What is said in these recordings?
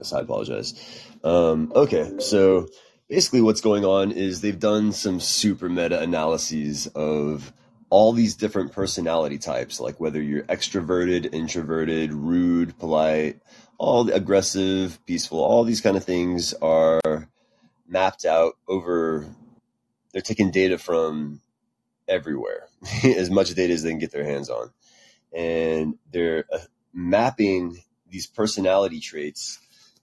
I apologize. Um, okay, so basically, what's going on is they've done some super meta analyses of all these different personality types, like whether you're extroverted, introverted, rude, polite, all aggressive, peaceful, all these kind of things are mapped out over. They're taking data from everywhere, as much data as they can get their hands on, and they're uh, mapping these personality traits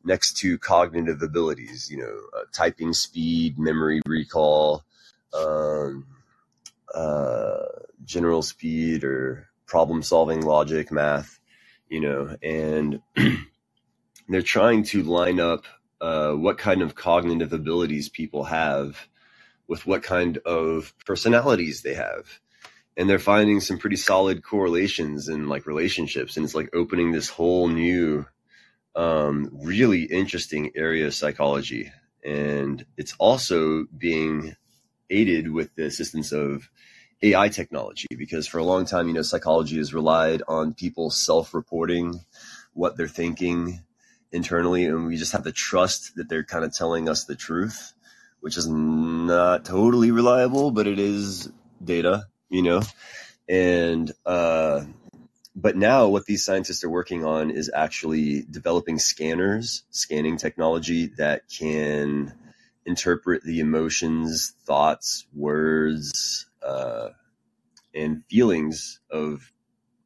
next to cognitive abilities. You know, uh, typing speed, memory recall. Um, uh, general speed or problem solving logic, math, you know, and they're trying to line up uh, what kind of cognitive abilities people have with what kind of personalities they have. And they're finding some pretty solid correlations in like relationships. And it's like opening this whole new, um, really interesting area of psychology. And it's also being aided with the assistance of AI technology because for a long time, you know, psychology has relied on people self-reporting what they're thinking internally, and we just have to trust that they're kind of telling us the truth, which is not totally reliable, but it is data, you know, and uh, but now what these scientists are working on is actually developing scanners, scanning technology that can interpret the emotions, thoughts, words, uh, and feelings of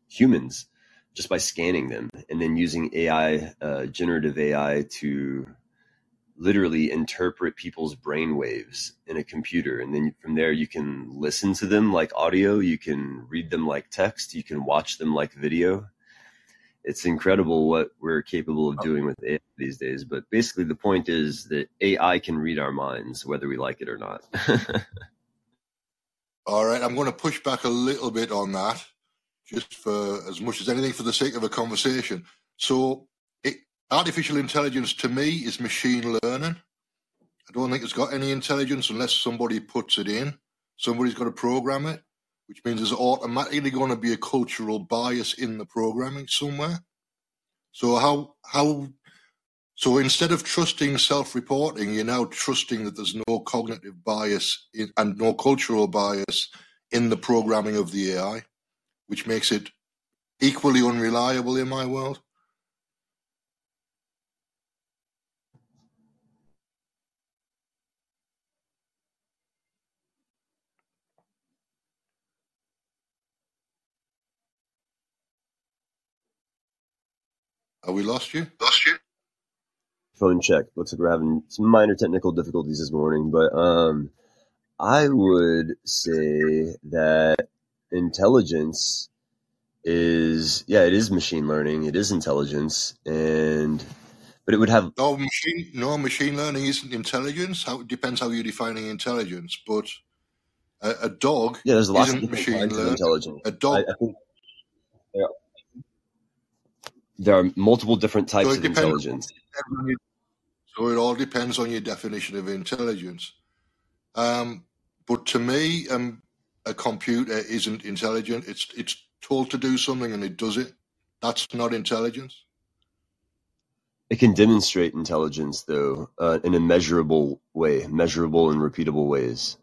humans just by scanning them and then using AI, uh, generative AI to literally interpret people's brain waves in a computer. And then from there, you can listen to them like audio, you can read them like text, you can watch them like video. It's incredible what we're capable of doing with AI these days. But basically, the point is that AI can read our minds, whether we like it or not. All right, I'm going to push back a little bit on that, just for as much as anything for the sake of a conversation. So, artificial intelligence to me is machine learning. I don't think it's got any intelligence unless somebody puts it in. Somebody's got to program it, which means there's automatically going to be a cultural bias in the programming somewhere. So how how so instead of trusting self-reporting, you're now trusting that there's no cognitive bias in, and no cultural bias in the programming of the AI, which makes it equally unreliable in my world. Have we lost you? Lost you? phone check. Looks like we're having some minor technical difficulties this morning, but um, I would say that intelligence is yeah, it is machine learning, it is intelligence, and but it would have no machine. No machine learning isn't intelligence. How it depends how you're defining intelligence, but a, a dog yeah, there's lots isn't of machine learning. intelligence. A dog. I, I think there are, there are multiple different types it of intelligence. So it all depends on your definition of intelligence. Um, but to me, um, a computer isn't intelligent. It's it's told to do something and it does it. That's not intelligence. It can demonstrate intelligence, though, uh, in a measurable way, measurable and repeatable ways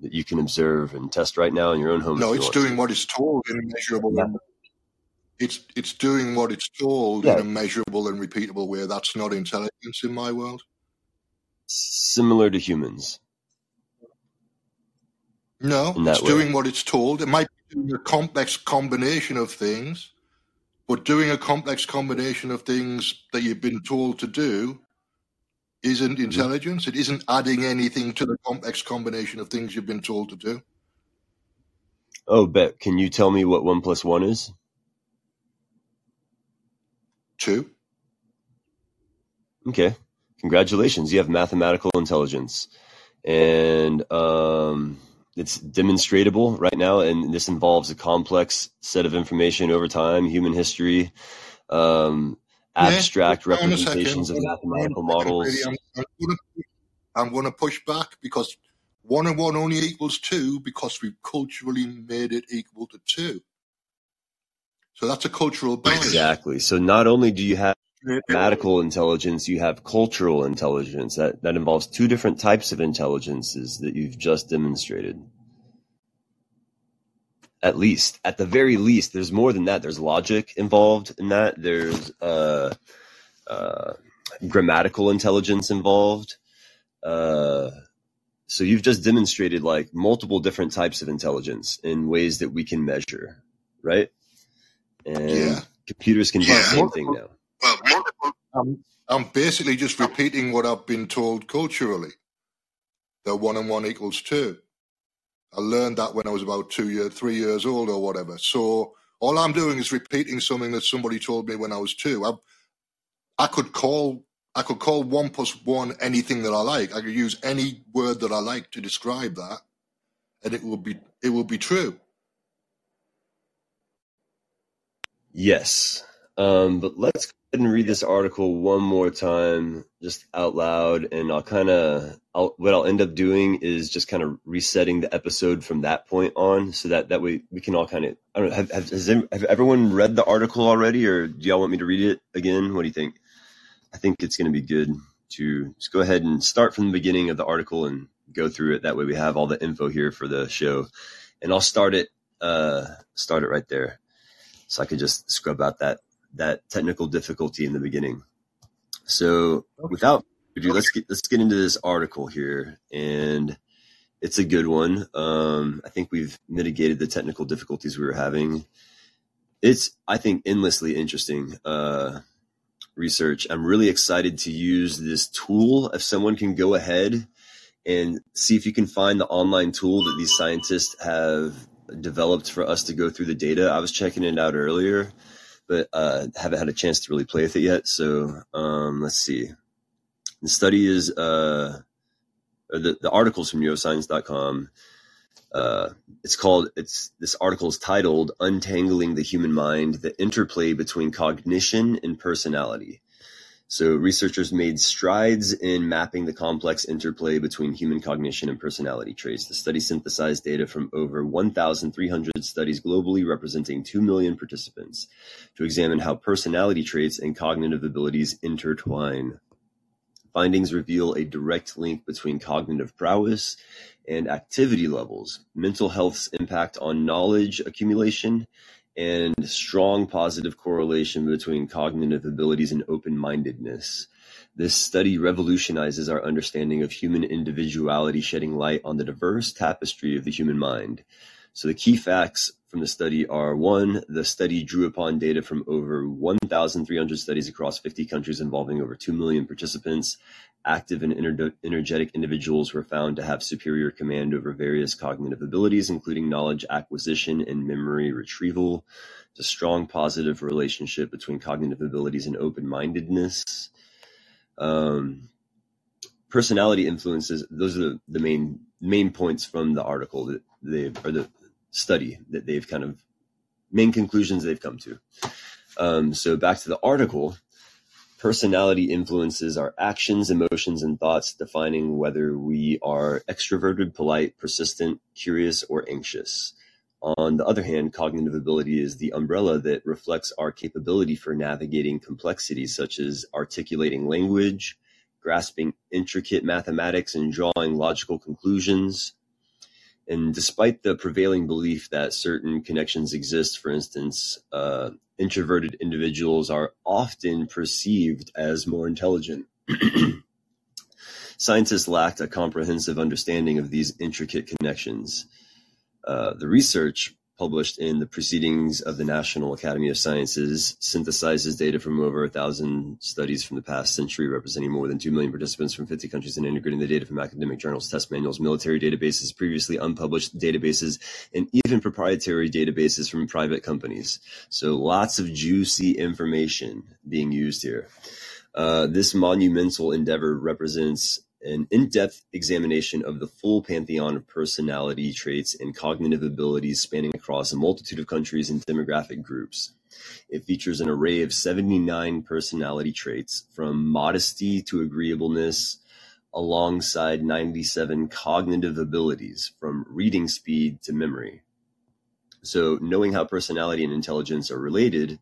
that you can observe and test right now in your own home No, it's doing what it's told in a measurable. Yeah. It's it's doing what it's told in a measurable and repeatable way. That's not intelligence in my world. similar to humans No, it's way. doing what it's told. It might be doing a complex combination of things, but doing a complex combination of things that you've been told to do isn't Mhm. intelligence. It isn't adding anything to the complex combination of things you've been told to do. Oh, Bet, can you tell me what one plus one is? Two. Okay, congratulations. You have mathematical intelligence, and um, it's demonstratable right now. And this involves a complex set of information over time, human history, um, abstract but hang on a second. representations of Hang on a mathematical models. I'm, I'm gonna I'm going to push back because one and one only equals two because we've culturally made it equal to two. So that's a cultural bias. Exactly. So not only do you have grammatical intelligence, you have cultural intelligence. That that involves two different types of intelligences that you've just demonstrated. At least, at the very least, there's more than that. There's logic involved in that. There's uh, uh, grammatical intelligence involved. Uh, so you've just demonstrated like multiple different types of intelligence in ways that we can measure, right? And Yeah. computers can do the same thing now. Well, I'm, um, I'm basically just repeating what I've been told culturally that one and one equals two. I learned that when I was about two years, three years old or whatever. So all I'm doing is repeating something that somebody told me when I was two. I, I could call, I could call one plus one anything that I like. I could use any word that I like to describe that, and it will be, it will be true. Yes. Um, but let's go ahead and read this article one more time, just out loud, and I'll kind of, what I'll end up doing is just kind of resetting the episode from that point on, so that that way we can all kind of, I don't know, have have, has, have everyone read the article already, or do y'all want me to read it again? What do you think? I think it's going to be good to just go ahead and start from the beginning of the article and go through it. That way we have all the info here for the show, and I'll start it, uh, start it right there so I could just scrub out that that technical difficulty in the beginning. So without ado, let's get let's get into this article here, and it's a good one. Um, I think we've mitigated the technical difficulties we were having. It's I think endlessly interesting uh, research. I'm really excited to use this tool. If someone can go ahead and see if you can find the online tool that these scientists have developed for us to go through the data. I was checking it out earlier, but uh, haven't had a chance to really play with it yet. So um, let's see. The study is uh, the the articles from neuroscience.com. Uh, it's called it's this article is titled "Untangling the Human Mind: The Interplay Between Cognition and Personality." So researchers made strides in mapping the complex interplay between human cognition and personality traits. The study synthesized data from over 1,300 studies globally, representing 2 million participants, to examine how personality traits and cognitive abilities intertwine. Findings reveal a direct link between cognitive prowess and activity levels, mental health's impact on knowledge accumulation, and strong positive correlation between cognitive abilities and open mindedness. This study revolutionizes our understanding of human individuality, shedding light on the diverse tapestry of the human mind. So, the key facts from the study are one, the study drew upon data from over 1,300 studies across 50 countries involving over 2 million participants. Active and ener- energetic individuals were found to have superior command over various cognitive abilities, including knowledge acquisition and memory retrieval. There's a strong positive relationship between cognitive abilities and open mindedness. Um, personality influences, those are the, the main main points from the article that they or the study that they've kind of main conclusions they've come to. Um, so back to the article, personality influences our actions, emotions, and thoughts, defining whether we are extroverted, polite, persistent, curious, or anxious. On the other hand, cognitive ability is the umbrella that reflects our capability for navigating complexities such as articulating language, grasping intricate mathematics, and drawing logical conclusions. And despite the prevailing belief that certain connections exist, for instance, uh, introverted individuals are often perceived as more intelligent. Scientists lacked a comprehensive understanding of these intricate connections. Uh, the research published in the Proceedings of the National Academy of Sciences synthesizes data from over a thousand studies from the past century, representing more than 2 million participants from 50 countries and integrating the data from academic journals, test manuals, military databases, previously unpublished databases, and even proprietary databases from private companies. So lots of juicy information being used here. Uh, this monumental endeavor represents an in-depth examination of the full pantheon of personality traits and cognitive abilities spanning across a multitude of countries and demographic groups. It features an array of 79 personality traits, from modesty to agreeableness, alongside 97 cognitive abilities, from reading speed to memory. So, knowing how personality and intelligence are related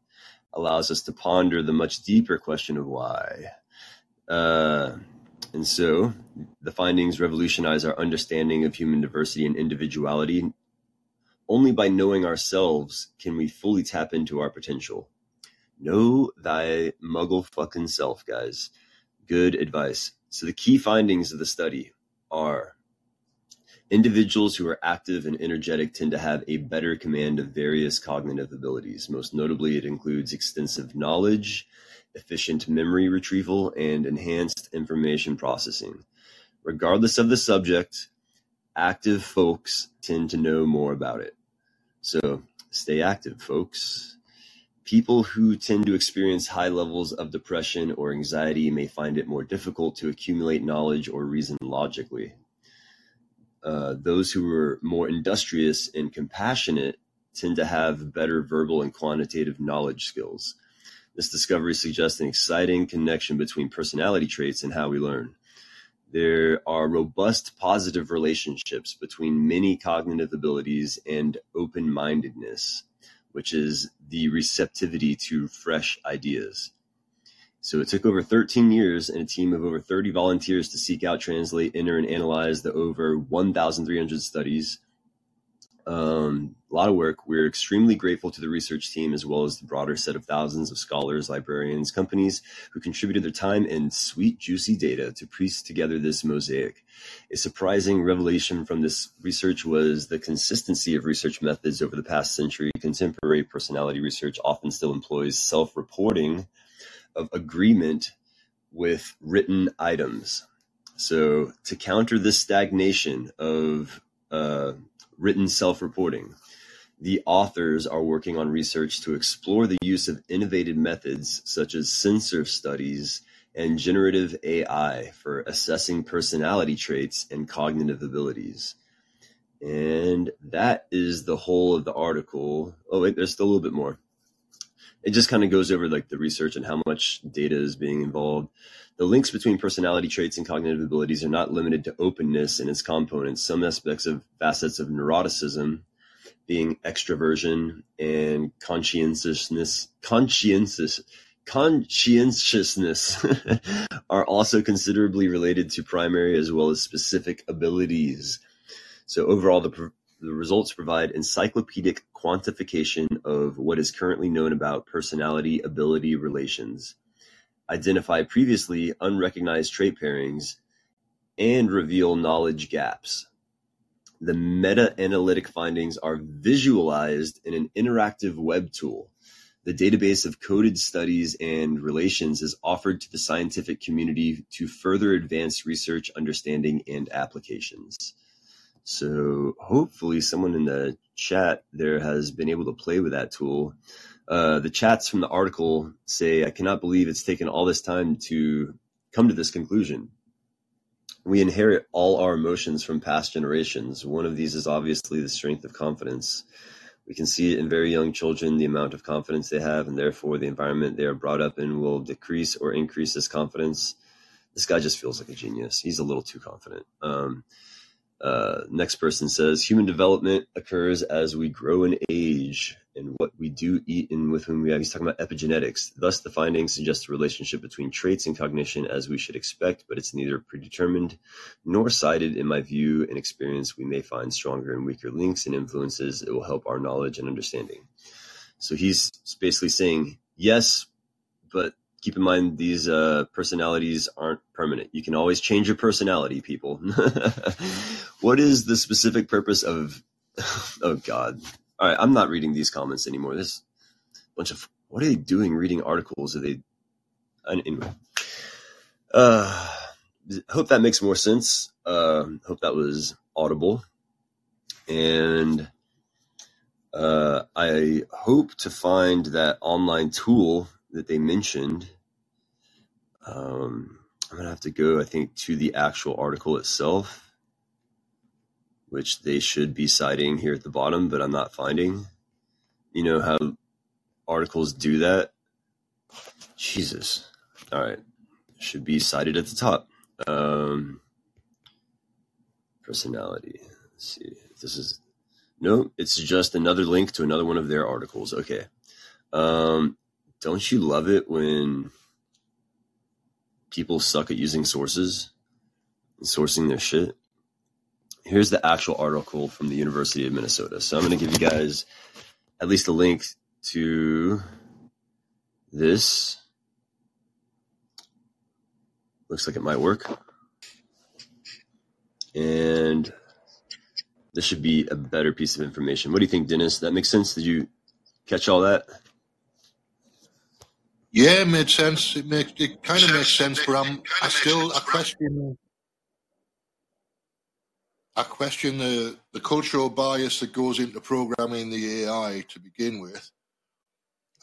allows us to ponder the much deeper question of why. Uh, and so the findings revolutionize our understanding of human diversity and individuality. Only by knowing ourselves can we fully tap into our potential. Know thy muggle fucking self, guys. Good advice. So the key findings of the study are individuals who are active and energetic tend to have a better command of various cognitive abilities. Most notably, it includes extensive knowledge, efficient memory retrieval, and enhanced information processing. Regardless of the subject, active folks tend to know more about it. So stay active, folks. People who tend to experience high levels of depression or anxiety may find it more difficult to accumulate knowledge or reason logically. Uh, those who are more industrious and compassionate tend to have better verbal and quantitative knowledge skills. This discovery suggests an exciting connection between personality traits and how we learn. There are robust positive relationships between many cognitive abilities and open mindedness, which is the receptivity to fresh ideas. So it took over 13 years and a team of over 30 volunteers to seek out, translate, enter, and analyze the over 1,300 studies um, a lot of work. We're extremely grateful to the research team as well as the broader set of thousands of scholars, librarians, companies who contributed their time and sweet, juicy data to piece together this mosaic. A surprising revelation from this research was the consistency of research methods over the past century. Contemporary personality research often still employs self reporting of agreement with written items. So, to counter this stagnation of uh, written self-reporting. The authors are working on research to explore the use of innovative methods such as sensor studies and generative AI for assessing personality traits and cognitive abilities. And that is the whole of the article. Oh, wait, there's still a little bit more. It just kind of goes over like the research and how much data is being involved. The links between personality traits and cognitive abilities are not limited to openness and its components. Some aspects of facets of neuroticism, being extroversion and conscientiousness, conscientious, conscientiousness, are also considerably related to primary as well as specific abilities. So overall, the, the results provide encyclopedic quantification of what is currently known about personality ability relations identify previously unrecognized trait pairings, and reveal knowledge gaps. The meta-analytic findings are visualized in an interactive web tool. The database of coded studies and relations is offered to the scientific community to further advance research, understanding, and applications. So hopefully someone in the chat there has been able to play with that tool uh, the chats from the article say, I cannot believe it's taken all this time to come to this conclusion. We inherit all our emotions from past generations. One of these is obviously the strength of confidence. We can see it in very young children, the amount of confidence they have, and therefore the environment they are brought up in will decrease or increase this confidence. This guy just feels like a genius. He's a little too confident. Um, uh, next person says human development occurs as we grow in age and what we do eat and with whom we have. He's talking about epigenetics. Thus, the findings suggest a relationship between traits and cognition as we should expect, but it's neither predetermined nor cited. In my view and experience, we may find stronger and weaker links and influences. It will help our knowledge and understanding. So he's basically saying, yes, but keep in mind these uh, personalities aren't permanent. You can always change your personality, people. what is the specific purpose of? Oh God! All right, I'm not reading these comments anymore. This bunch of what are they doing? Reading articles? Are they? Anyway, uh, hope that makes more sense. Uh, hope that was audible, and uh, I hope to find that online tool that they mentioned. Um, I'm gonna have to go, I think, to the actual article itself, which they should be citing here at the bottom, but I'm not finding. You know how articles do that? Jesus. All right. Should be cited at the top. Um, personality. Let's see. This is no, it's just another link to another one of their articles. Okay. Um, don't you love it when people suck at using sources and sourcing their shit? Here's the actual article from the University of Minnesota. So I'm going to give you guys at least a link to this. Looks like it might work. And this should be a better piece of information. What do you think, Dennis? That makes sense? Did you catch all that? Yeah, it made sense. It makes it kind of makes sense, but I'm I still I question I question the the cultural bias that goes into programming the AI to begin with,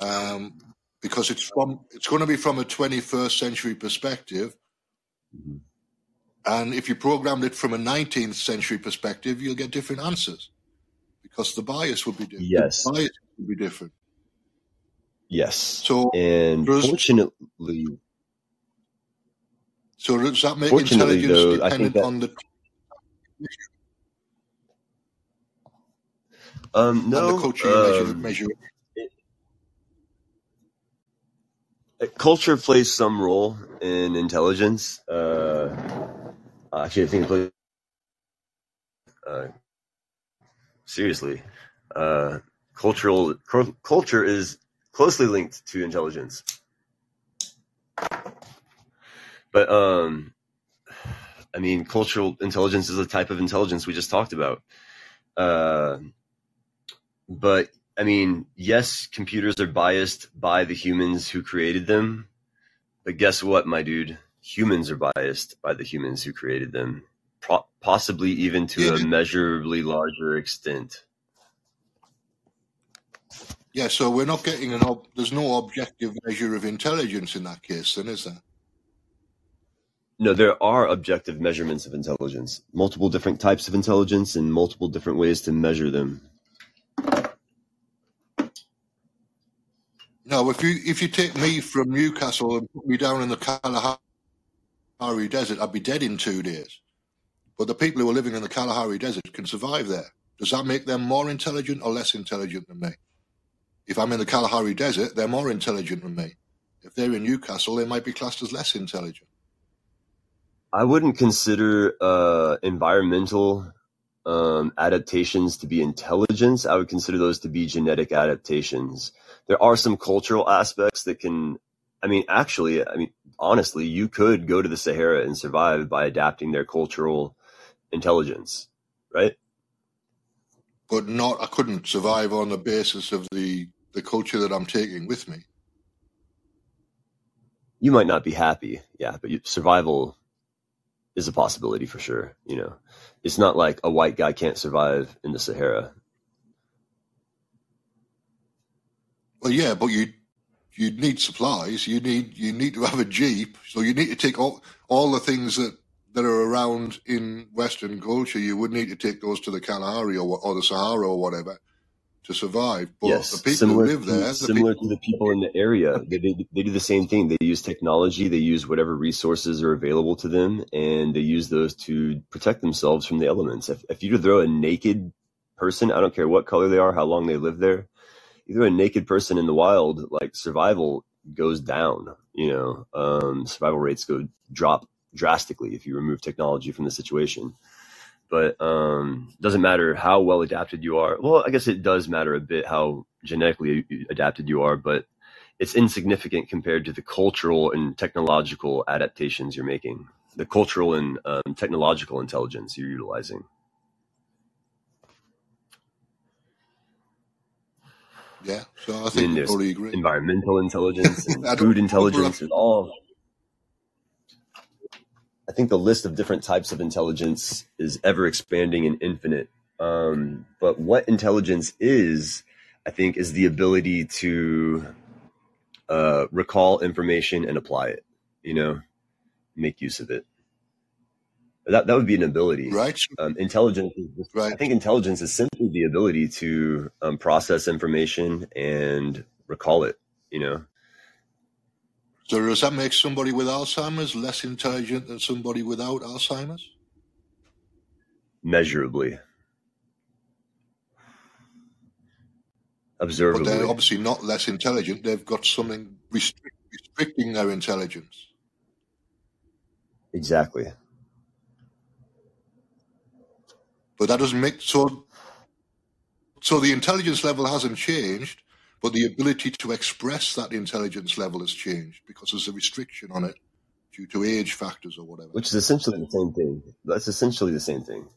um, because it's from it's going to be from a 21st century perspective, Mhm. and if you programmed it from a 19th century perspective, you'll get different answers because the bias would be different. Yes. The bias would be different. Yes. So, And Bruce- fortunately, so does that make intelligence though, dependent that- on the um, no, the culture you measure, um, measure culture plays some role in intelligence. Uh, actually, I think it plays. Uh, seriously, uh, cultural cul- culture is closely linked to intelligence. But um, I mean, cultural intelligence is a type of intelligence we just talked about. Uh, but I mean, yes, computers are biased by the humans who created them. But guess what, my dude? Humans are biased by the humans who created them, Pro- possibly even to a measurably larger extent. Yeah, so we're not getting an ob- there's no objective measure of intelligence in that case, then is there? No, there are objective measurements of intelligence, multiple different types of intelligence, and multiple different ways to measure them. No, if you if you take me from Newcastle and put me down in the Kalahari Desert, I'd be dead in two days. But the people who are living in the Kalahari Desert can survive there. Does that make them more intelligent or less intelligent than me? If I'm in the Kalahari Desert, they're more intelligent than me. If they're in Newcastle, they might be classed as less intelligent. I wouldn't consider uh, environmental um, adaptations to be intelligence. I would consider those to be genetic adaptations. There are some cultural aspects that can, I mean, actually, I mean, honestly, you could go to the Sahara and survive by adapting their cultural intelligence, right? But not I couldn't survive on the basis of the, the culture that I'm taking with me. You might not be happy, yeah, but survival is a possibility for sure. You know, it's not like a white guy can't survive in the Sahara. Well, yeah, but you you need supplies. You need you need to have a jeep. So you need to take all all the things that that are around in Western culture. You would need to take those to the Kalahari or or the Sahara or whatever to survive. But yes, the people similar who live there, the similar people, to the people in the area, they, they they do the same thing. They use technology, they use whatever resources are available to them, and they use those to protect themselves from the elements. If if you throw a naked person, I don't care what color they are, how long they live there, you throw a naked person in the wild, like survival goes down. You know, um, survival rates go drop drastically if you remove technology from the situation but um, doesn't matter how well adapted you are. Well, I guess it does matter a bit how genetically adapted you are, but it's insignificant compared to the cultural and technological adaptations you're making, the cultural and um, technological intelligence you're utilizing. yeah. So I I mean, agree. environmental intelligence and food intelligence and all. I think the list of different types of intelligence is ever expanding and infinite. Um, but what intelligence is, I think, is the ability to uh, recall information and apply it. You know, make use of it. That that would be an ability. Right. Um, intelligence is Right. I think intelligence is simply the ability to um, process information and recall it. You know, So does that make somebody with Alzheimer's less intelligent than somebody without Alzheimer's? measurably. observably. But they're obviously not less intelligent. They've got something restrict, restricting their intelligence. Exactly. But that doesn't make so. So the intelligence level hasn't changed, but the ability to express that intelligence level has changed because there's a restriction on it due to age factors or whatever. Which is essentially the same thing. That's essentially the same thing.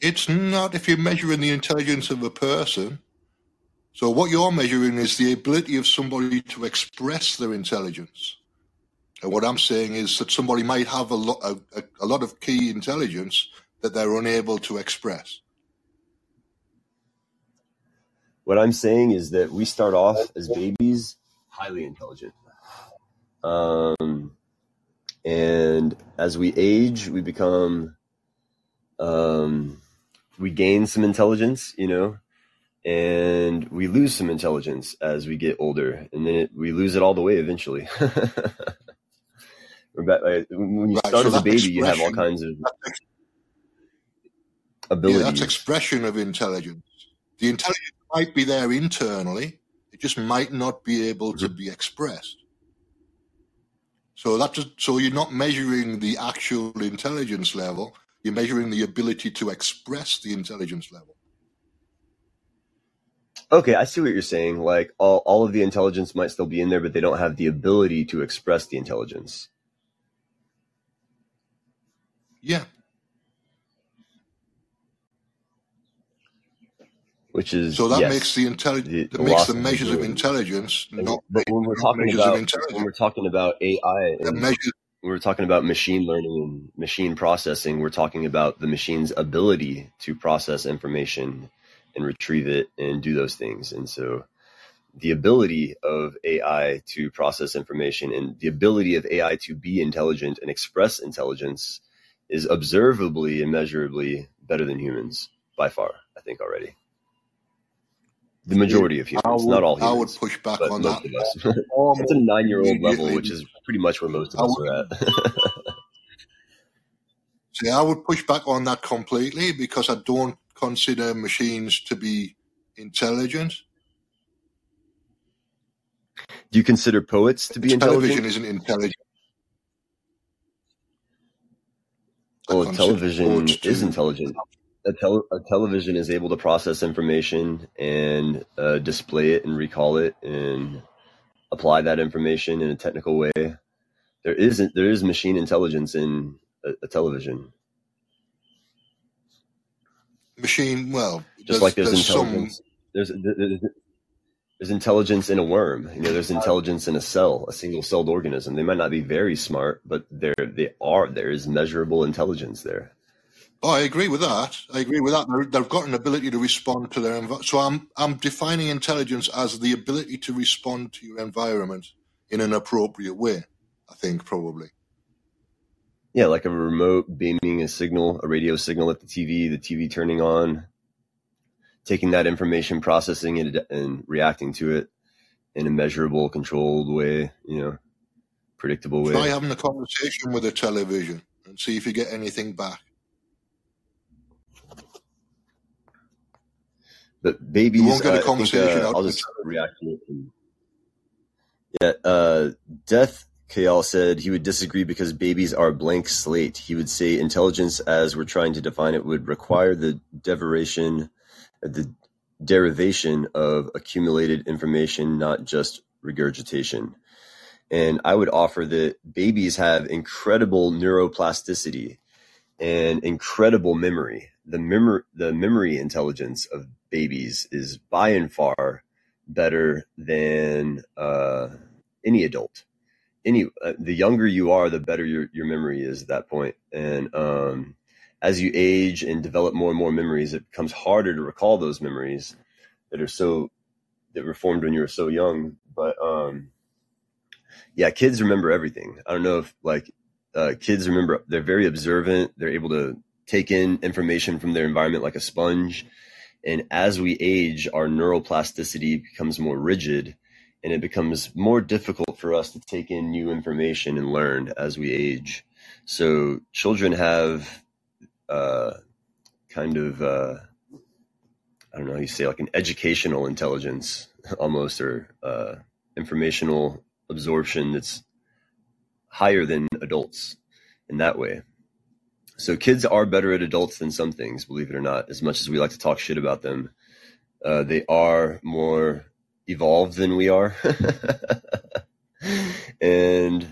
It's not if you're measuring the intelligence of a person. So what you're measuring is the ability of somebody to express their intelligence. And what I'm saying is that somebody might have a lot, a, a lot of key intelligence that they're unable to express. What I'm saying is that we start off as babies highly intelligent. Um, and as we age, we become, um, we gain some intelligence, you know, and we lose some intelligence as we get older, and then it, we lose it all the way eventually. when you Right. start So as a baby, you have all kinds of ex- yeah, that's expression of intelligence. The intelligence might be there internally, it just might not be able to Mhm. be expressed. So that just, so you're not measuring the actual intelligence level, you're measuring the ability to express the intelligence level. Okay, I see what you're saying. Like all, all of the intelligence might still be in there, but they don't have the ability to express the intelligence. Yeah. Which is So that yes, makes the intelligence that makes the measures of intelligence And- not But when we're talking about when we're talking about AI and measures when we're talking about machine learning and machine processing, we're talking about the machine's ability to process information and retrieve it and do those things. And so the ability of AI to process information and the ability of AI to be intelligent and express intelligence is observably and measurably better than humans by far, I think already. The majority of humans, would not all I would push back on most that of us. It's a um, nine year old level, which is pretty much where most of I us would are at. See, I would push back on that completely because I don't consider machines to be intelligent. Do you consider poets to be Television intelligent? Television isn't intelligent. I Well, television is intelligent. A, tel- a television is able to process information and uh, display it and recall it and apply that information in a technical way. There isn't there is machine intelligence in a, a television, machine. Well, just there's like there's there's some intelligence. There's there's, there's intelligence in a worm. You know, there's intelligence in a cell, a single celled organism. They might not be very smart, but there they are. There is measurable intelligence there. Oh, I agree with that. I agree with that. They're, they've got an ability to respond to their environment. So I'm I'm defining intelligence as the ability to respond to your environment in an appropriate way. I think probably. Yeah, like a remote beaming a signal, a radio signal at the TV, the TV turning on, taking that information, processing it, and reacting to it in a measurable, controlled way, you know, predictable way. Try having a conversation with a television and see if you get anything back. But You babies, won't get a I conversation uh, out I'll of a just react to it. Yeah, uh, Death Kayal said he would disagree because babies are a blank slate. He would say intelligence, as we're trying to define it, would require the derivation, the derivation of accumulated information, not just regurgitation. And I would offer that babies have incredible neuroplasticity and incredible memory. The memory, the memory intelligence of babies is by and far better than uh, any adult. Any uh, the younger you are, the better your your memory is at that point. And um, as you age and develop more and more memories, it becomes harder to recall those memories that are so that were formed when you were so young. But um, yeah, kids remember everything. I don't know if like uh, kids remember they're very observant. They're able to take in information from their environment like a sponge. And as we age, our neuroplasticity becomes more rigid and it becomes more difficult for us to take in new information and learn as we age. So children have uh, kind of uh, I don't know you say like an educational intelligence almost or uh, informational absorption that's higher than adults in that way. So kids are better at adults than some things, believe it or not. As much as we like to talk shit about them, uh, they are more evolved than we are, and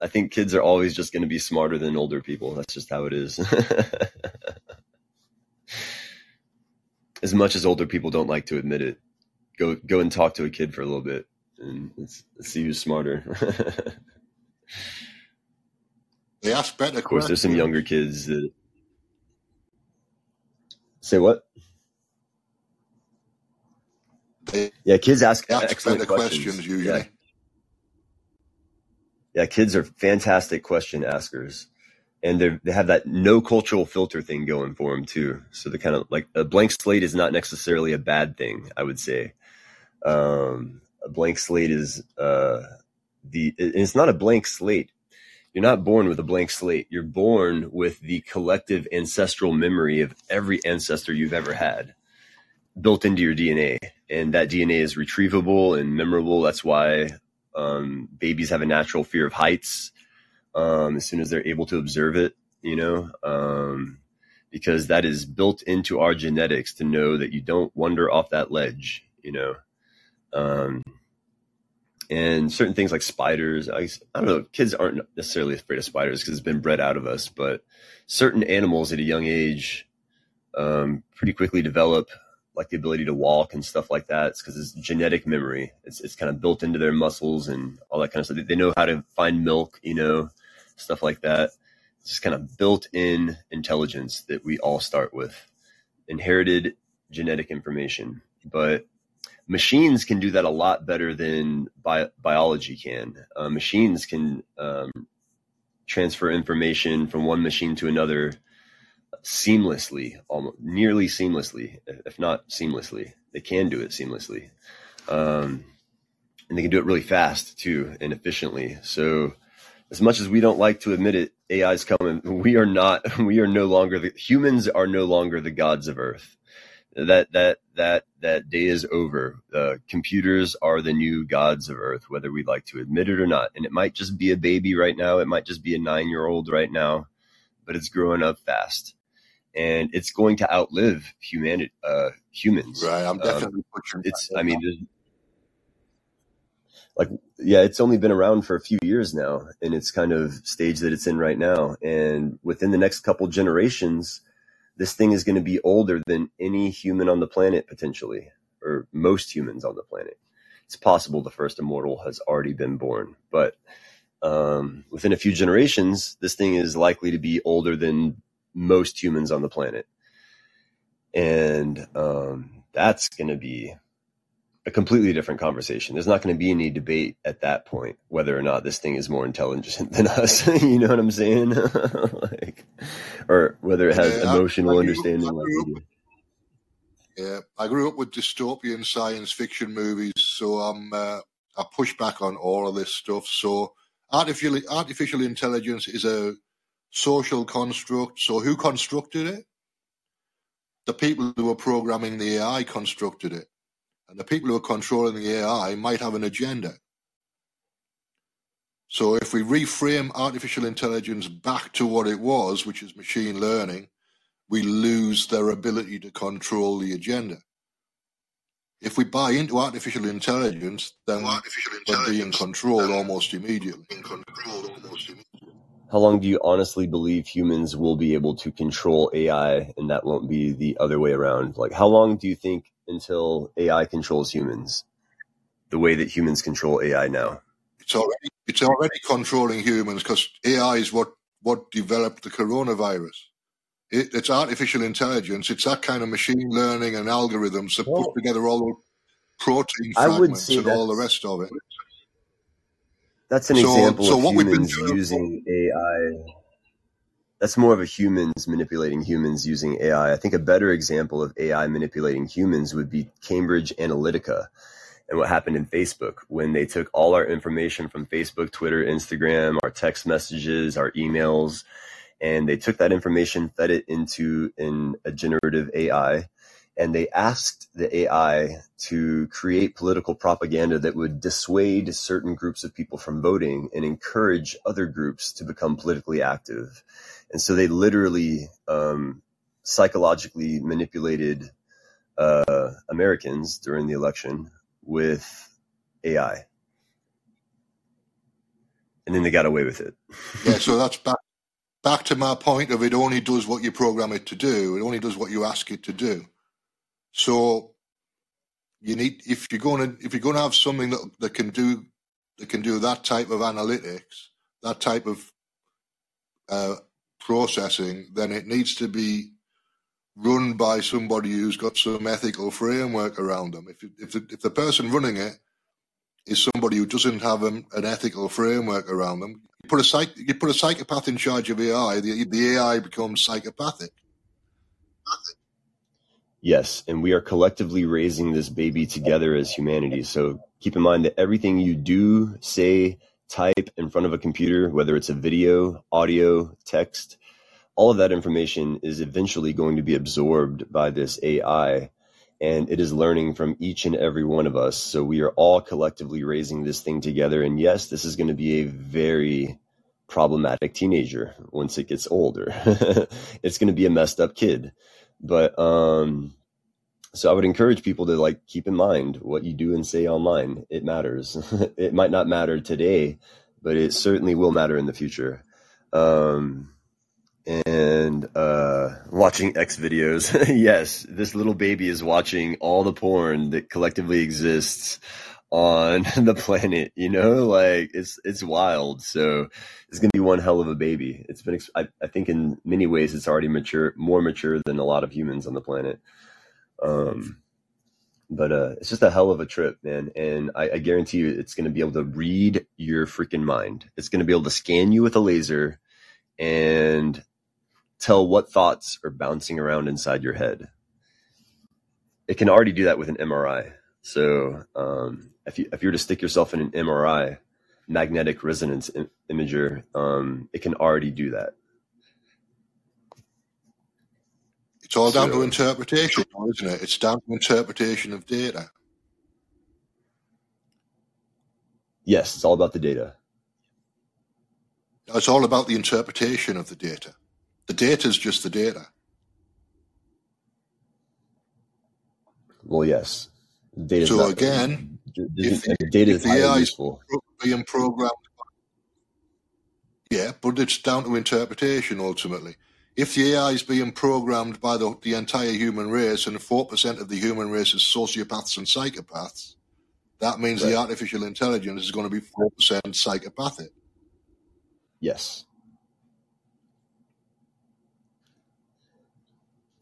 I think kids are always just going to be smarter than older people. That's just how it is. as much as older people don't like to admit it, go go and talk to a kid for a little bit and let's, let's see who's smarter. they ask better. Of course, there's some younger kids that say what? They Yeah, kids ask, ask excellent better questions. questions usually. Yeah. yeah, kids are fantastic question askers, and they they have that no cultural filter thing going for them too. So they're kind of like a blank slate is not necessarily a bad thing. I would say um, a blank slate is uh, the it's not a blank slate. You're not born with a blank slate. You're born with the collective ancestral memory of every ancestor you've ever had built into your DNA, and that DNA is retrievable and memorable. That's why um, babies have a natural fear of heights um, as soon as they're able to observe it. You know, um, because that is built into our genetics to know that you don't wander off that ledge. You know, um, and certain things like spiders. I, I don't know. Kids aren't necessarily afraid of spiders because it's been bred out of us, but certain animals at a young age um, pretty quickly develop like the ability to walk and stuff like that. It's because it's genetic memory. It's it's kind of built into their muscles and all that kind of stuff. They- know how to find milk, you know, stuff like that. It's just kind of built-in intelligence that we all start with, inherited genetic information. But machines can do that a lot better than bi- biology can. Uh, machines can um, transfer information from one machine to another seamlessly, almost nearly seamlessly, if not seamlessly. They can do it seamlessly, um, and they can do it really fast too and efficiently. So, as much as we don't like to admit it, AI is coming. We are not. We are no longer the humans. Are no longer the gods of Earth. That that that that day is over. Uh, computers are the new gods of Earth, whether we like to admit it or not. And it might just be a baby right now. It might just be a nine-year-old right now, but it's growing up fast and it's going to outlive humanity, uh, humans. Right, I'm Um, definitely pushing. it's, I mean, like, yeah, it's only been around for a few years now, and it's kind of stage that it's in right now. And within the next couple generations, this thing is going to be older than any human on the planet potentially, or most humans on the planet. It's possible the first immortal has already been born, but um, within a few generations, this thing is likely to be older than most humans on the planet. And um, that's going to be a completely different conversation. There's not going to be any debate at that point whether or not this thing is more intelligent than us. you know what I'm saying? like, or whether it has Yeah, emotional I grew- understanding I like grew we do. Yeah, I grew up with dystopian science fiction movies, so I'm uh, I push back on all of this stuff. So artificial artificial intelligence is a social construct. So who constructed it? The people who were programming the AI constructed it, and the people who are controlling the AI might have an agenda. So if we reframe artificial intelligence back to what it was, which is machine learning, we lose their ability to control the agenda. If we buy into artificial intelligence, then artificial we're being intelligence controlled then almost immediately. being controlled almost immediately. How long do you honestly believe humans will be able to control AI and that won't be the other way around? Like, how long do you think until AI controls humans the way that humans control AI now? It's already it's already controlling humans because AI is what what developed the coronavirus. It, it's artificial intelligence. It's that kind of machine learning and algorithms that Well, put oh. together all the protein fragments and all the rest of it. that's an So example so of what we've been humans using AI. That's more of a humans manipulating humans using AI. I think a better example of AI manipulating humans would be Cambridge Analytica and what happened in Facebook when they took all our information from Facebook, Twitter, Instagram, our text messages, our emails, and they took that information, fed it into in a generative AI, and they asked the AI to create political propaganda that would dissuade certain groups of people from voting and encourage other groups to become politically active. And so they literally um, psychologically manipulated uh, Americans during the election with AI. And then they got away with it. Yeah, so that's back back to my point of it only does what you program it to do. It only does what you ask it to do. So you need if you're going to if you're going to have something that that can do that can do that type of analytics, that type of uh, processing, then it needs to be run by somebody who's got some ethical framework around them. If if the, if the person running it is somebody who doesn't have an, an ethical framework around them, you put a psych, you put a psychopath in charge of AI, the, the AI becomes psychopathic. Yes, and we are collectively raising this baby together as humanity. So keep in mind that everything you do, say, type in front of a computer, whether it's a video, audio, text, all of that information is eventually going to be absorbed by this AI and it is learning from each and every one of us. So we are all collectively raising this thing together. And yes, this is going to be a very problematic teenager once it gets older. it's going to be a messed up kid. But um so I would encourage people to like keep in mind what you do and say online. It matters. it might not matter today, but it certainly will matter in the future. Um and uh, watching X videos. yes, this little baby is watching all the porn that collectively exists on the planet. You know, like it's it's wild. So it's gonna be one hell of a baby. It's been, I, I think, in many ways, it's already mature, more mature than a lot of humans on the planet. Um, but uh, it's just a hell of a trip, man. And I, I guarantee you, it's gonna be able to read your freaking mind. It's gonna be able to scan you with a laser and tell what thoughts are bouncing around inside your head. It can already do that with an MRI. So um, if you if you were to stick yourself in an MRI, magnetic resonance Im- imager, um, it can already do that. It's all down so, to interpretation, isn't it? It's down to interpretation of data. Yes, it's all about the data. It's all about the interpretation of the data. The data is just the data. Well, yes. Data so again, if, data if is the AI useful. is being programmed, yeah, but it's down to interpretation ultimately. If the AI is being programmed by the, the entire human race and 4% of the human race is sociopaths and psychopaths, that means right. the artificial intelligence is going to be 4% psychopathic. Yes.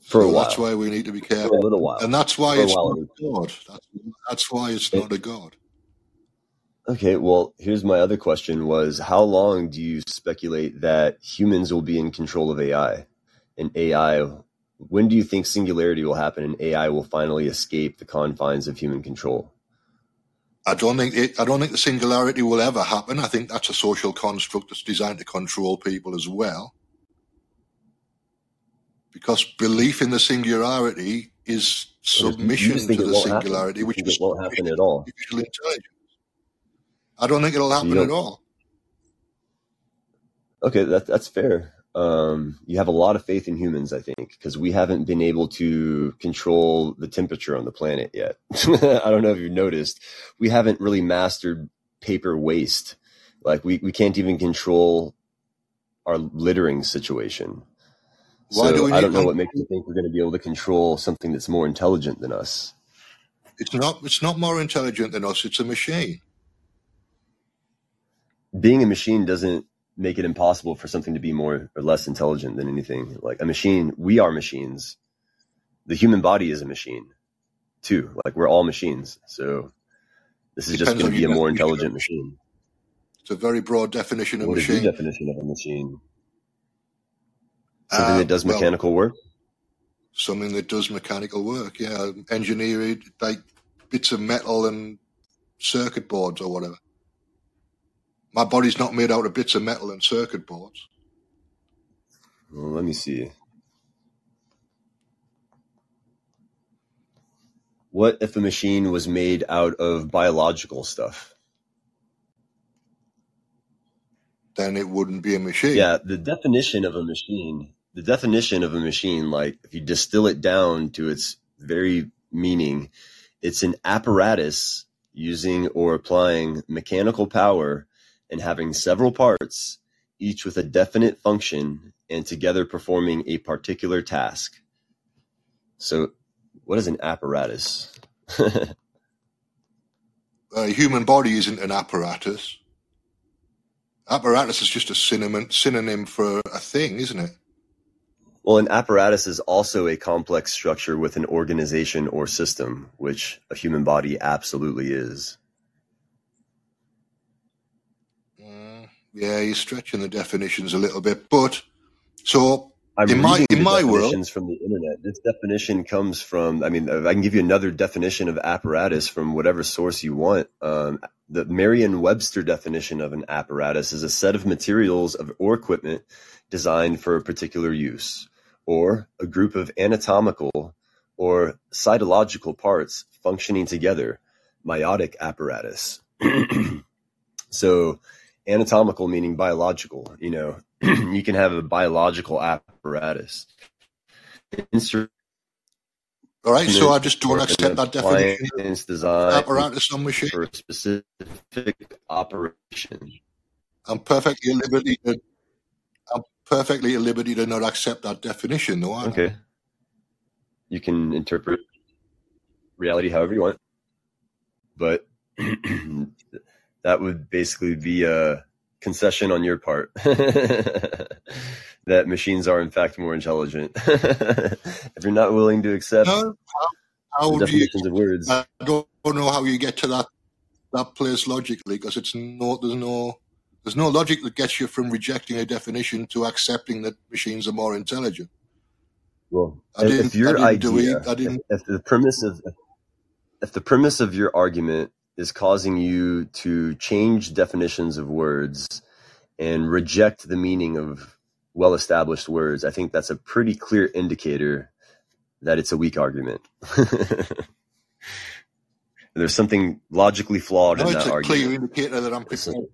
for a while. That's why we need to be careful. For a little while. And that's why for it's not a God. That's, that's why it's not a God. Okay, well, here's my other question was how long do you speculate that humans will be in control of AI? And AI when do you think singularity will happen and AI will finally escape the confines of human control? I don't think it, I don't think the singularity will ever happen. I think that's a social construct that's designed to control people as well because belief in the singularity is submission to the singularity, which is won't happen at all. I don't think it'll happen at all. Okay, that, that's fair. Um, you have a lot of faith in humans, I think, because we haven't been able to control the temperature on the planet yet. I don't know if you've noticed, we haven't really mastered paper waste. Like we, we can't even control our littering situation. Why so do I don't know what makes you think we're going to be able to control something that's more intelligent than us. It's not. It's not more intelligent than us. It's a machine. Being a machine doesn't make it impossible for something to be more or less intelligent than anything. Like a machine, we are machines. The human body is a machine, too. Like we're all machines. So this is just going to be a more intelligent machine. It's a very broad definition of what machine. What is your definition of a machine? Something uh, that does mechanical well, work? Something that does mechanical work, yeah. Engineered, like bits of metal and circuit boards or whatever. My body's not made out of bits of metal and circuit boards. Well, let me see. what if a machine was made out of biological stuff? Then it wouldn't be a machine. Yeah, the definition of a machine, the definition of a machine, like if you distill it down to its very meaning, it's an apparatus using or applying mechanical power and having several parts, each with a definite function and together performing a particular task. So, what is an apparatus? A human body isn't an apparatus. Apparatus is just a synonym synonym for a thing, isn't it? well, an apparatus is also a complex structure with an organization or system, which a human body absolutely is. Yeah, you're stretching the definitions a little bit, but so I'm In my- in my world- definitions from the internet. This definition comes from, I mean, I can give you another definition of apparatus from whatever source you want. Um, the Merriam-Webster definition of an apparatus is a set of materials of, or equipment designed for a particular use, or a group of anatomical or cytological parts functioning together, meiotic apparatus. so, anatomical meaning biological, you know, you can have a biological apparatus. All right, so I just don't accept that definition. designed Apparatus on machine. for a specific operation. I'm perfectly at liberty to. I'm perfectly at liberty to not accept that definition, though. aren't I? Okay. You can interpret reality however you want, but that would basically be a concession on your part that machines are in fact more intelligent. if you're not willing to accept No, how, how the do you? definitions of words, I don't know how you get to that that place logically because it's no. There's no. There's no logic that gets you from rejecting a definition to accepting that machines are more intelligent. well, if, if your I idea, it. I if, if the premise of if the premise of your argument is causing you to change definitions of words and reject the meaning of well established words, I think that's a pretty clear indicator that it's a weak argument. There's something logically flawed No, in it's that a clear indicator that I'm It's a- prepared.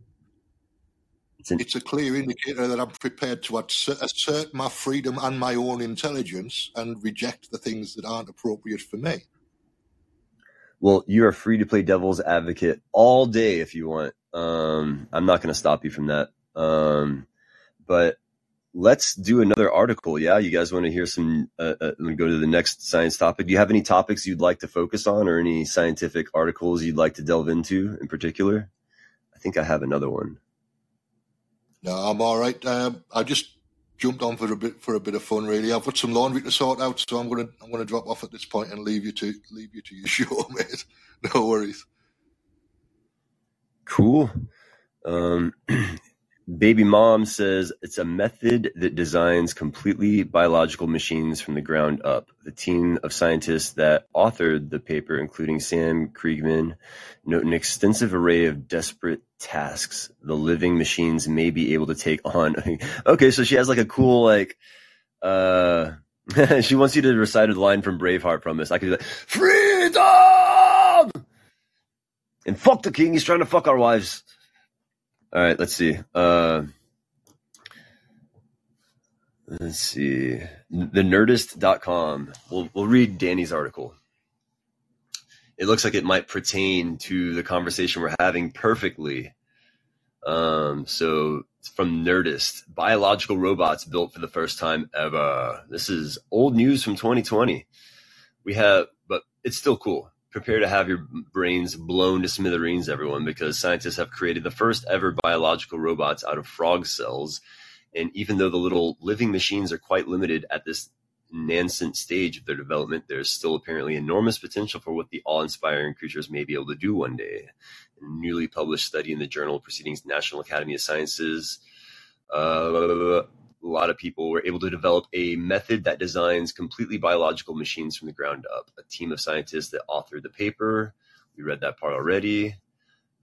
It's an, It's a clear indicator that I'm prepared to assert my freedom and my own intelligence and reject the things that aren't appropriate for me. Well, you are free to play devil's advocate all day if you want. Um, I'm not going to stop you from that. Um, but let's do another article. Yeah, you guys want to hear some? Uh, uh, go to the next science topic. Do you have any topics you'd like to focus on, or any scientific articles you'd like to delve into in particular? I think I have another one. No, I'm all right. Um, I just jumped on for a bit for a bit of fun. Really, I've got some laundry to sort out, so I'm gonna I'm gonna drop off at this point and leave you to leave you to your show, mate. No worries. Cool. Um, Baby Mom says it's a method that designs completely biological machines from the ground up. The team of scientists that authored the paper, including Sam Kriegman, note an extensive array of desperate tasks the living machines may be able to take on. okay, so she has like a cool like uh she wants you to recite a line from Braveheart from this. I could do like Freedom and fuck the king, he's trying to fuck our wives. All right, let's see. Uh, let's see. TheNerdist.com. We'll, we'll read Danny's article. It looks like it might pertain to the conversation we're having perfectly. Um, so from Nerdist, biological robots built for the first time ever. This is old news from 2020. We have, but it's still cool prepare to have your brains blown to smithereens, everyone, because scientists have created the first ever biological robots out of frog cells. And even though the little living machines are quite limited at this nascent stage of their development, there's still apparently enormous potential for what the awe inspiring creatures may be able to do one day. A newly published study in the Journal Proceedings National Academy of Sciences. Uh, a lot of people were able to develop a method that designs completely biological machines from the ground up. A team of scientists that authored the paper. We read that part already.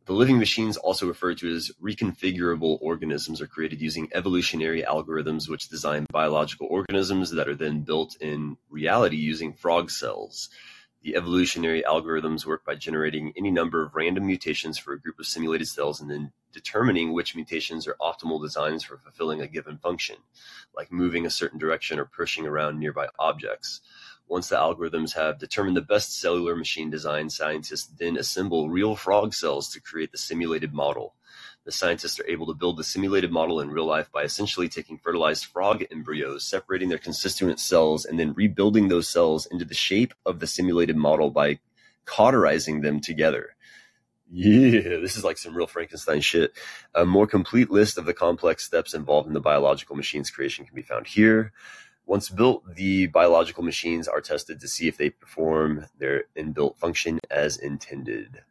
The living machines, also referred to as reconfigurable organisms, are created using evolutionary algorithms which design biological organisms that are then built in reality using frog cells. The evolutionary algorithms work by generating any number of random mutations for a group of simulated cells and then determining which mutations are optimal designs for fulfilling a given function, like moving a certain direction or pushing around nearby objects. Once the algorithms have determined the best cellular machine design, scientists then assemble real frog cells to create the simulated model. The scientists are able to build the simulated model in real life by essentially taking fertilized frog embryos, separating their constituent cells, and then rebuilding those cells into the shape of the simulated model by cauterizing them together. Yeah, this is like some real Frankenstein shit. A more complete list of the complex steps involved in the biological machine's creation can be found here. Once built, the biological machines are tested to see if they perform their inbuilt function as intended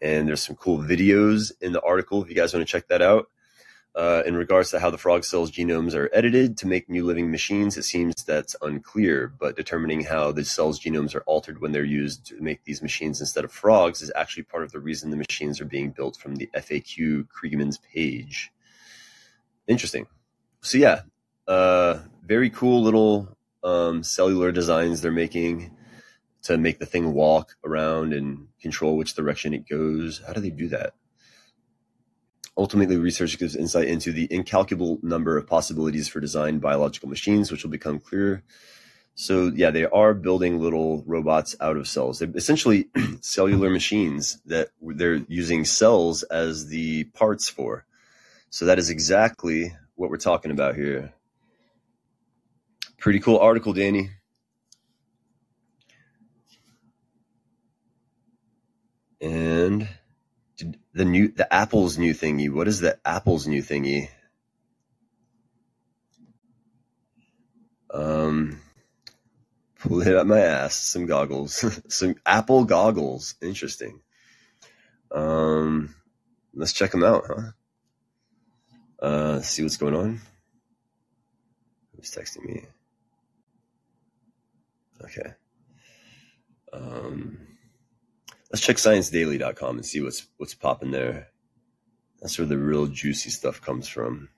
and there's some cool videos in the article if you guys want to check that out. Uh, in regards to how the frog cells' genomes are edited to make new living machines, it seems that's unclear, but determining how the cells' genomes are altered when they're used to make these machines instead of frogs is actually part of the reason the machines are being built from the FAQ Kriegman's page. Interesting. So, yeah, uh, very cool little um, cellular designs they're making to make the thing walk around and control which direction it goes. How do they do that? Ultimately, research gives insight into the incalculable number of possibilities for design biological machines, which will become clearer. So, yeah, they are building little robots out of cells. They're essentially cellular machines that they're using cells as the parts for. So, that is exactly what we're talking about here. Pretty cool article, Danny. And the new the Apple's new thingy. What is the Apple's new thingy? Um, pull it up my ass. Some goggles. some Apple goggles. Interesting. Um, let's check them out, huh? Uh, see what's going on. Who's texting me? Okay. Um. Let's check ScienceDaily.com and see what's what's popping there. That's where the real juicy stuff comes from.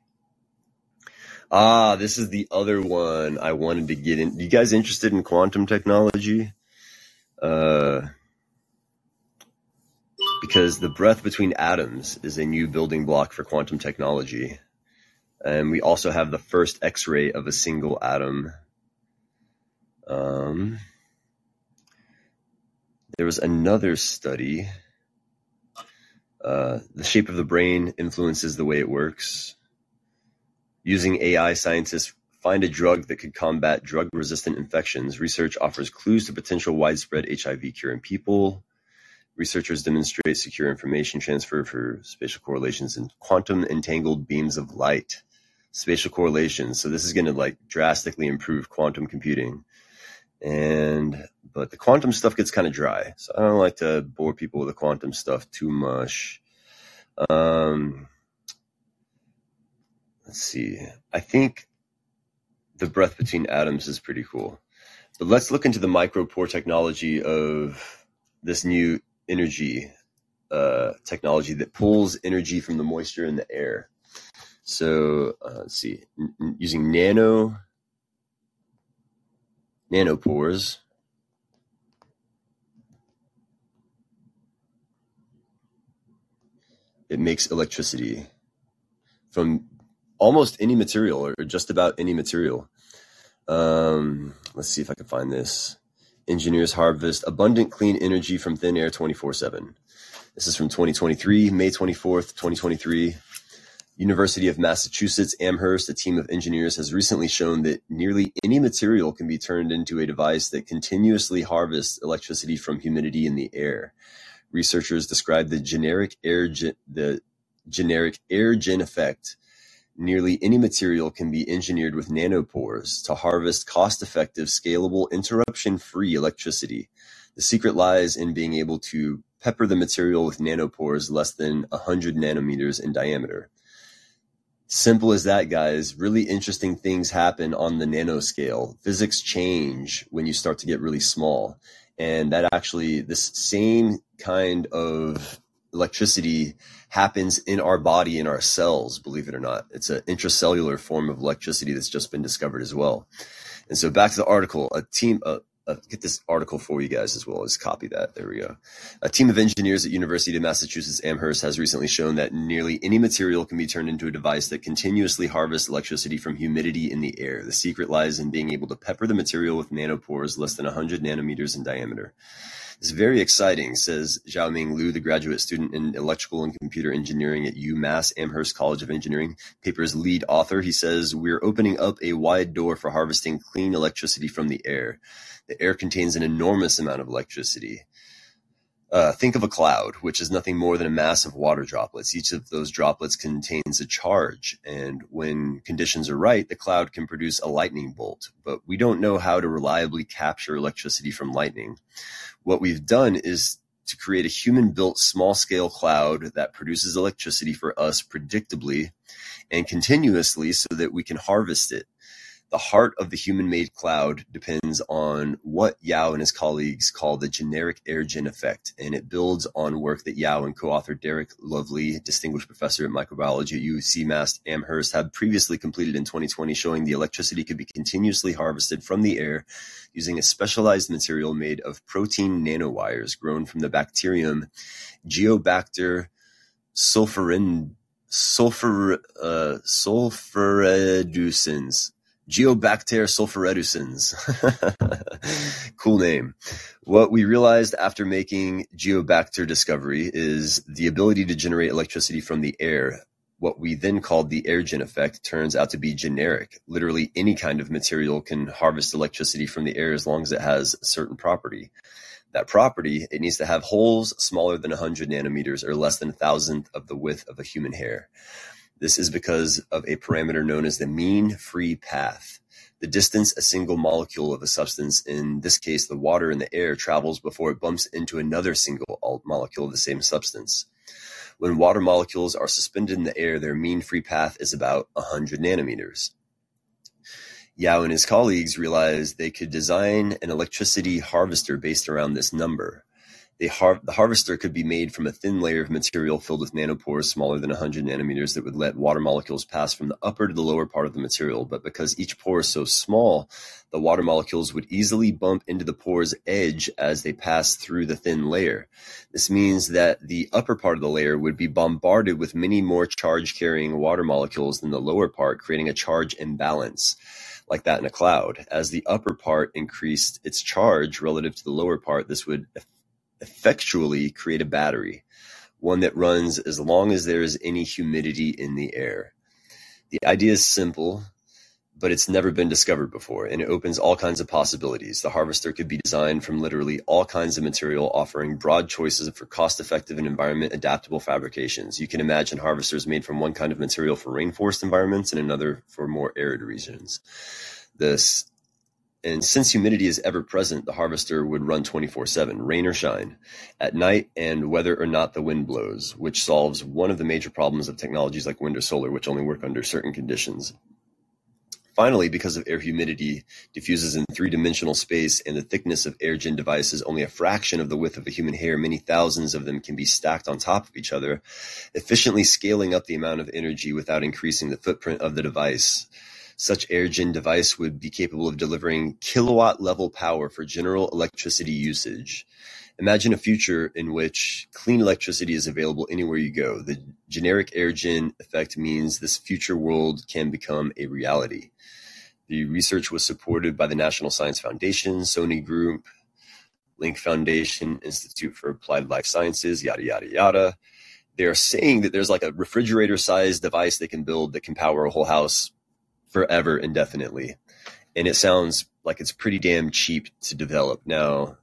Ah, this is the other one I wanted to get in. You guys interested in quantum technology? Uh, because the breath between atoms is a new building block for quantum technology. And we also have the first X ray of a single atom. Um, there was another study. Uh, the shape of the brain influences the way it works. Using AI, scientists find a drug that could combat drug resistant infections. Research offers clues to potential widespread HIV cure in people. Researchers demonstrate secure information transfer for spatial correlations in quantum entangled beams of light. Spatial correlations. So this is going to like drastically improve quantum computing and but the quantum stuff gets kind of dry, so I don't like to bore people with the quantum stuff too much. Um, let's see. I think the breath between atoms is pretty cool, but let's look into the micro pore technology of this new energy uh, technology that pulls energy from the moisture in the air. So uh, let's see, N- using nano nanopores it makes electricity from almost any material or just about any material. Um, let's see if I can find this. Engineers harvest abundant clean energy from thin air 24 7. This is from 2023, May 24th, 2023. University of Massachusetts Amherst, a team of engineers, has recently shown that nearly any material can be turned into a device that continuously harvests electricity from humidity in the air. Researchers describe the generic air the generic airgen effect. Nearly any material can be engineered with nanopores to harvest cost-effective, scalable, interruption-free electricity. The secret lies in being able to pepper the material with nanopores less than 100 nanometers in diameter. Simple as that, guys. Really interesting things happen on the nanoscale. Physics change when you start to get really small. And that actually, this same kind of electricity happens in our body, in our cells, believe it or not. It's an intracellular form of electricity that's just been discovered as well. And so back to the article, a team, a, uh, get this article for you guys as well as copy that. There we go. A team of engineers at University of Massachusetts Amherst has recently shown that nearly any material can be turned into a device that continuously harvests electricity from humidity in the air. The secret lies in being able to pepper the material with nanopores less than 100 nanometers in diameter. It's very exciting, says Xiaomeng Liu, the graduate student in electrical and computer engineering at UMass Amherst College of Engineering, paper's lead author. He says, We're opening up a wide door for harvesting clean electricity from the air. The air contains an enormous amount of electricity. Uh, think of a cloud, which is nothing more than a mass of water droplets. Each of those droplets contains a charge, and when conditions are right, the cloud can produce a lightning bolt. But we don't know how to reliably capture electricity from lightning. What we've done is to create a human built small scale cloud that produces electricity for us predictably and continuously so that we can harvest it. The heart of the human-made cloud depends on what Yao and his colleagues call the generic airgen effect, and it builds on work that Yao and co-author Derek Lovley, distinguished professor at microbiology at UC Mass Amherst, had previously completed in 2020, showing the electricity could be continuously harvested from the air using a specialized material made of protein nanowires grown from the bacterium Geobacter sulfurin, sulfur, uh, sulfurreducens. Geobacter sulfurreducens. cool name. What we realized after making Geobacter discovery is the ability to generate electricity from the air. What we then called the airgen effect turns out to be generic. Literally any kind of material can harvest electricity from the air as long as it has a certain property. That property, it needs to have holes smaller than 100 nanometers or less than a thousandth of the width of a human hair. This is because of a parameter known as the mean free path, the distance a single molecule of a substance, in this case the water in the air, travels before it bumps into another single molecule of the same substance. When water molecules are suspended in the air, their mean free path is about 100 nanometers. Yao and his colleagues realized they could design an electricity harvester based around this number. Har- the harvester could be made from a thin layer of material filled with nanopores smaller than 100 nanometers that would let water molecules pass from the upper to the lower part of the material. But because each pore is so small, the water molecules would easily bump into the pore's edge as they pass through the thin layer. This means that the upper part of the layer would be bombarded with many more charge carrying water molecules than the lower part, creating a charge imbalance like that in a cloud. As the upper part increased its charge relative to the lower part, this would effectually create a battery, one that runs as long as there is any humidity in the air. The idea is simple, but it's never been discovered before, and it opens all kinds of possibilities. The harvester could be designed from literally all kinds of material, offering broad choices for cost-effective and environment-adaptable fabrications. You can imagine harvesters made from one kind of material for rainforest environments and another for more arid regions. This and since humidity is ever present, the harvester would run 24 7, rain or shine, at night and whether or not the wind blows, which solves one of the major problems of technologies like wind or solar, which only work under certain conditions. Finally, because of air humidity diffuses in three dimensional space and the thickness of airgen device is only a fraction of the width of a human hair, many thousands of them can be stacked on top of each other, efficiently scaling up the amount of energy without increasing the footprint of the device. Such airgen device would be capable of delivering kilowatt-level power for general electricity usage. Imagine a future in which clean electricity is available anywhere you go. The generic airgen effect means this future world can become a reality. The research was supported by the National Science Foundation, Sony Group, Link Foundation, Institute for Applied Life Sciences, yada, yada, yada. They're saying that there's like a refrigerator sized device they can build that can power a whole house forever indefinitely. And it sounds like it's pretty damn cheap to develop. Now,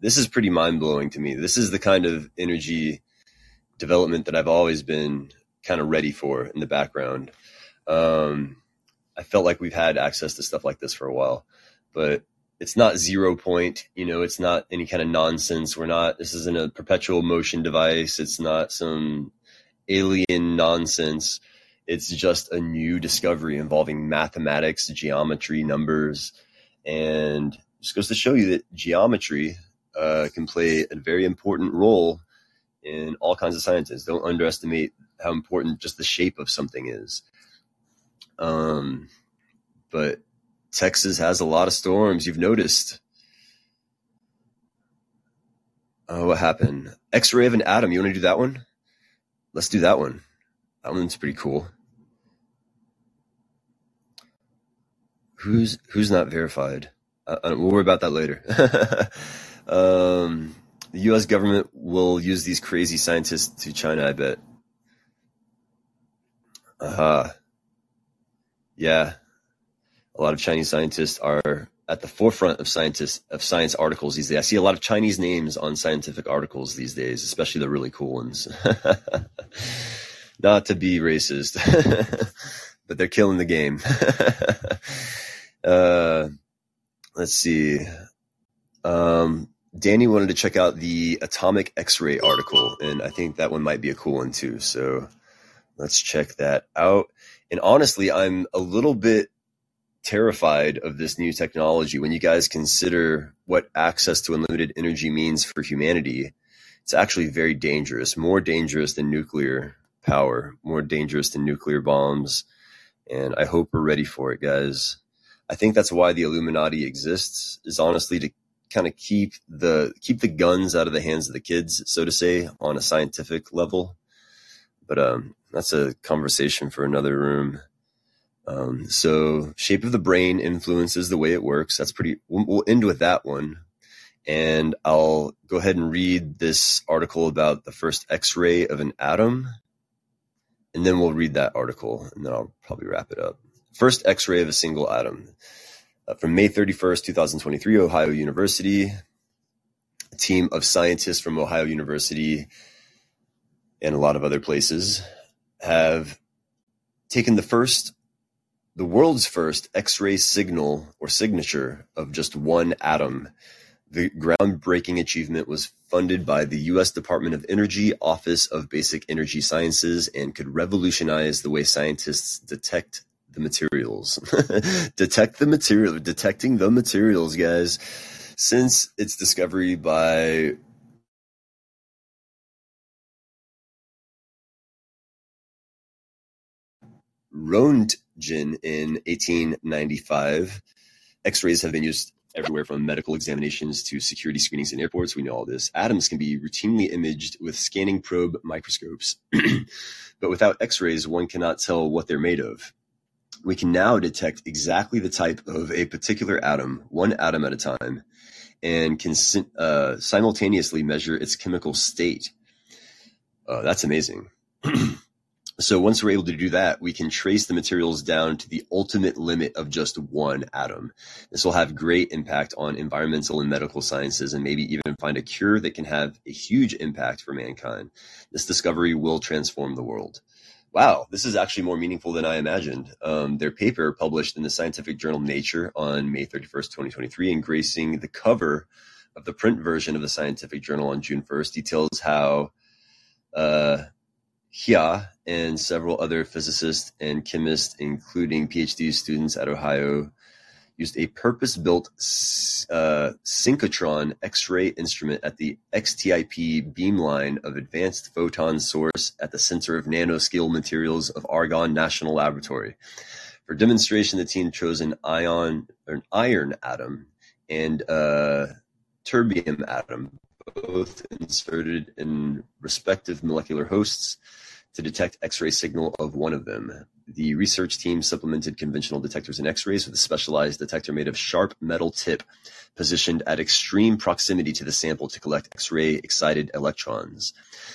this is pretty mind blowing to me. This is the kind of energy development that I've always been kind of ready for in the background. Um, I felt like we've had access to stuff like this for a while, but it's not zero point. You know, it's not any kind of nonsense. We're not. This isn't a perpetual motion device. It's not some alien nonsense. It's just a new discovery involving mathematics, geometry, numbers, and just goes to show you that geometry uh, can play a very important role in all kinds of sciences. Don't underestimate how important just the shape of something is. Um, but Texas has a lot of storms. You've noticed Oh, what happened? X-ray of an atom. You want to do that one? Let's do that one. That one's pretty cool. Who's who's not verified? Uh, uh, we'll worry about that later. um, the U.S. government will use these crazy scientists to China. I bet. Uh huh. Yeah, a lot of Chinese scientists are at the forefront of scientists of science articles these days. I see a lot of Chinese names on scientific articles these days, especially the really cool ones. Not to be racist, but they're killing the game. Uh, let's see. Um, Danny wanted to check out the atomic X-ray article, and I think that one might be a cool one too. So let's check that out. And honestly, I'm a little bit terrified of this new technology when you guys consider what access to unlimited energy means for humanity. It's actually very dangerous, more dangerous than nuclear power, more dangerous than nuclear bombs. And I hope we're ready for it, guys. I think that's why the Illuminati exists is honestly to kind of keep the keep the guns out of the hands of the kids, so to say, on a scientific level. But um, that's a conversation for another room. Um, so shape of the brain influences the way it works. That's pretty, we'll, we'll end with that one. And I'll go ahead and read this article about the first x-ray of an atom. And then we'll read that article and then I'll probably wrap it up. First x-ray of a single atom. Uh, from May 31st, 2023, Ohio University. A team of scientists from Ohio University and a lot of other places have taken the first the world's first X-ray signal or signature of just one atom. The groundbreaking achievement was funded by the U.S. Department of Energy Office of Basic Energy Sciences and could revolutionize the way scientists detect the materials. detect the material, detecting the materials, guys. Since its discovery by Roentgen in 1895. X-rays have been used everywhere from medical examinations to security screenings in airports. We know all this. Atoms can be routinely imaged with scanning probe microscopes. but without X-rays, one cannot tell what they're made of. We can now detect exactly the type of a particular atom, one atom at a time, and can uh, simultaneously measure its chemical state. Uh, that's amazing. So once we're able to do that, we can trace the materials down to the ultimate limit of just one atom. This will have great impact on environmental and medical sciences and maybe even find a cure that can have a huge impact for mankind. This discovery will transform the world. Wow, this is actually more meaningful than I imagined. Um, their paper published in the scientific journal Nature on May 31st, 2023, and gracing the cover of the print version of the scientific journal on June 1st details how uh, Hia and several other physicists and chemists, including PhD students at Ohio, used a purpose-built uh, synchrotron X-ray instrument at the XTIP beamline of Advanced Photon Source at the Center of Nanoscale Materials of Argonne National Laboratory. For demonstration, the team chose an ion, an iron atom and a terbium atom, both inserted in respective molecular hosts to detect X-ray signal of one of them. The research team supplemented conventional detectors and X-rays with a specialized detector made of sharp metal tip positioned at extreme proximity to the sample to collect X-ray excited electrons.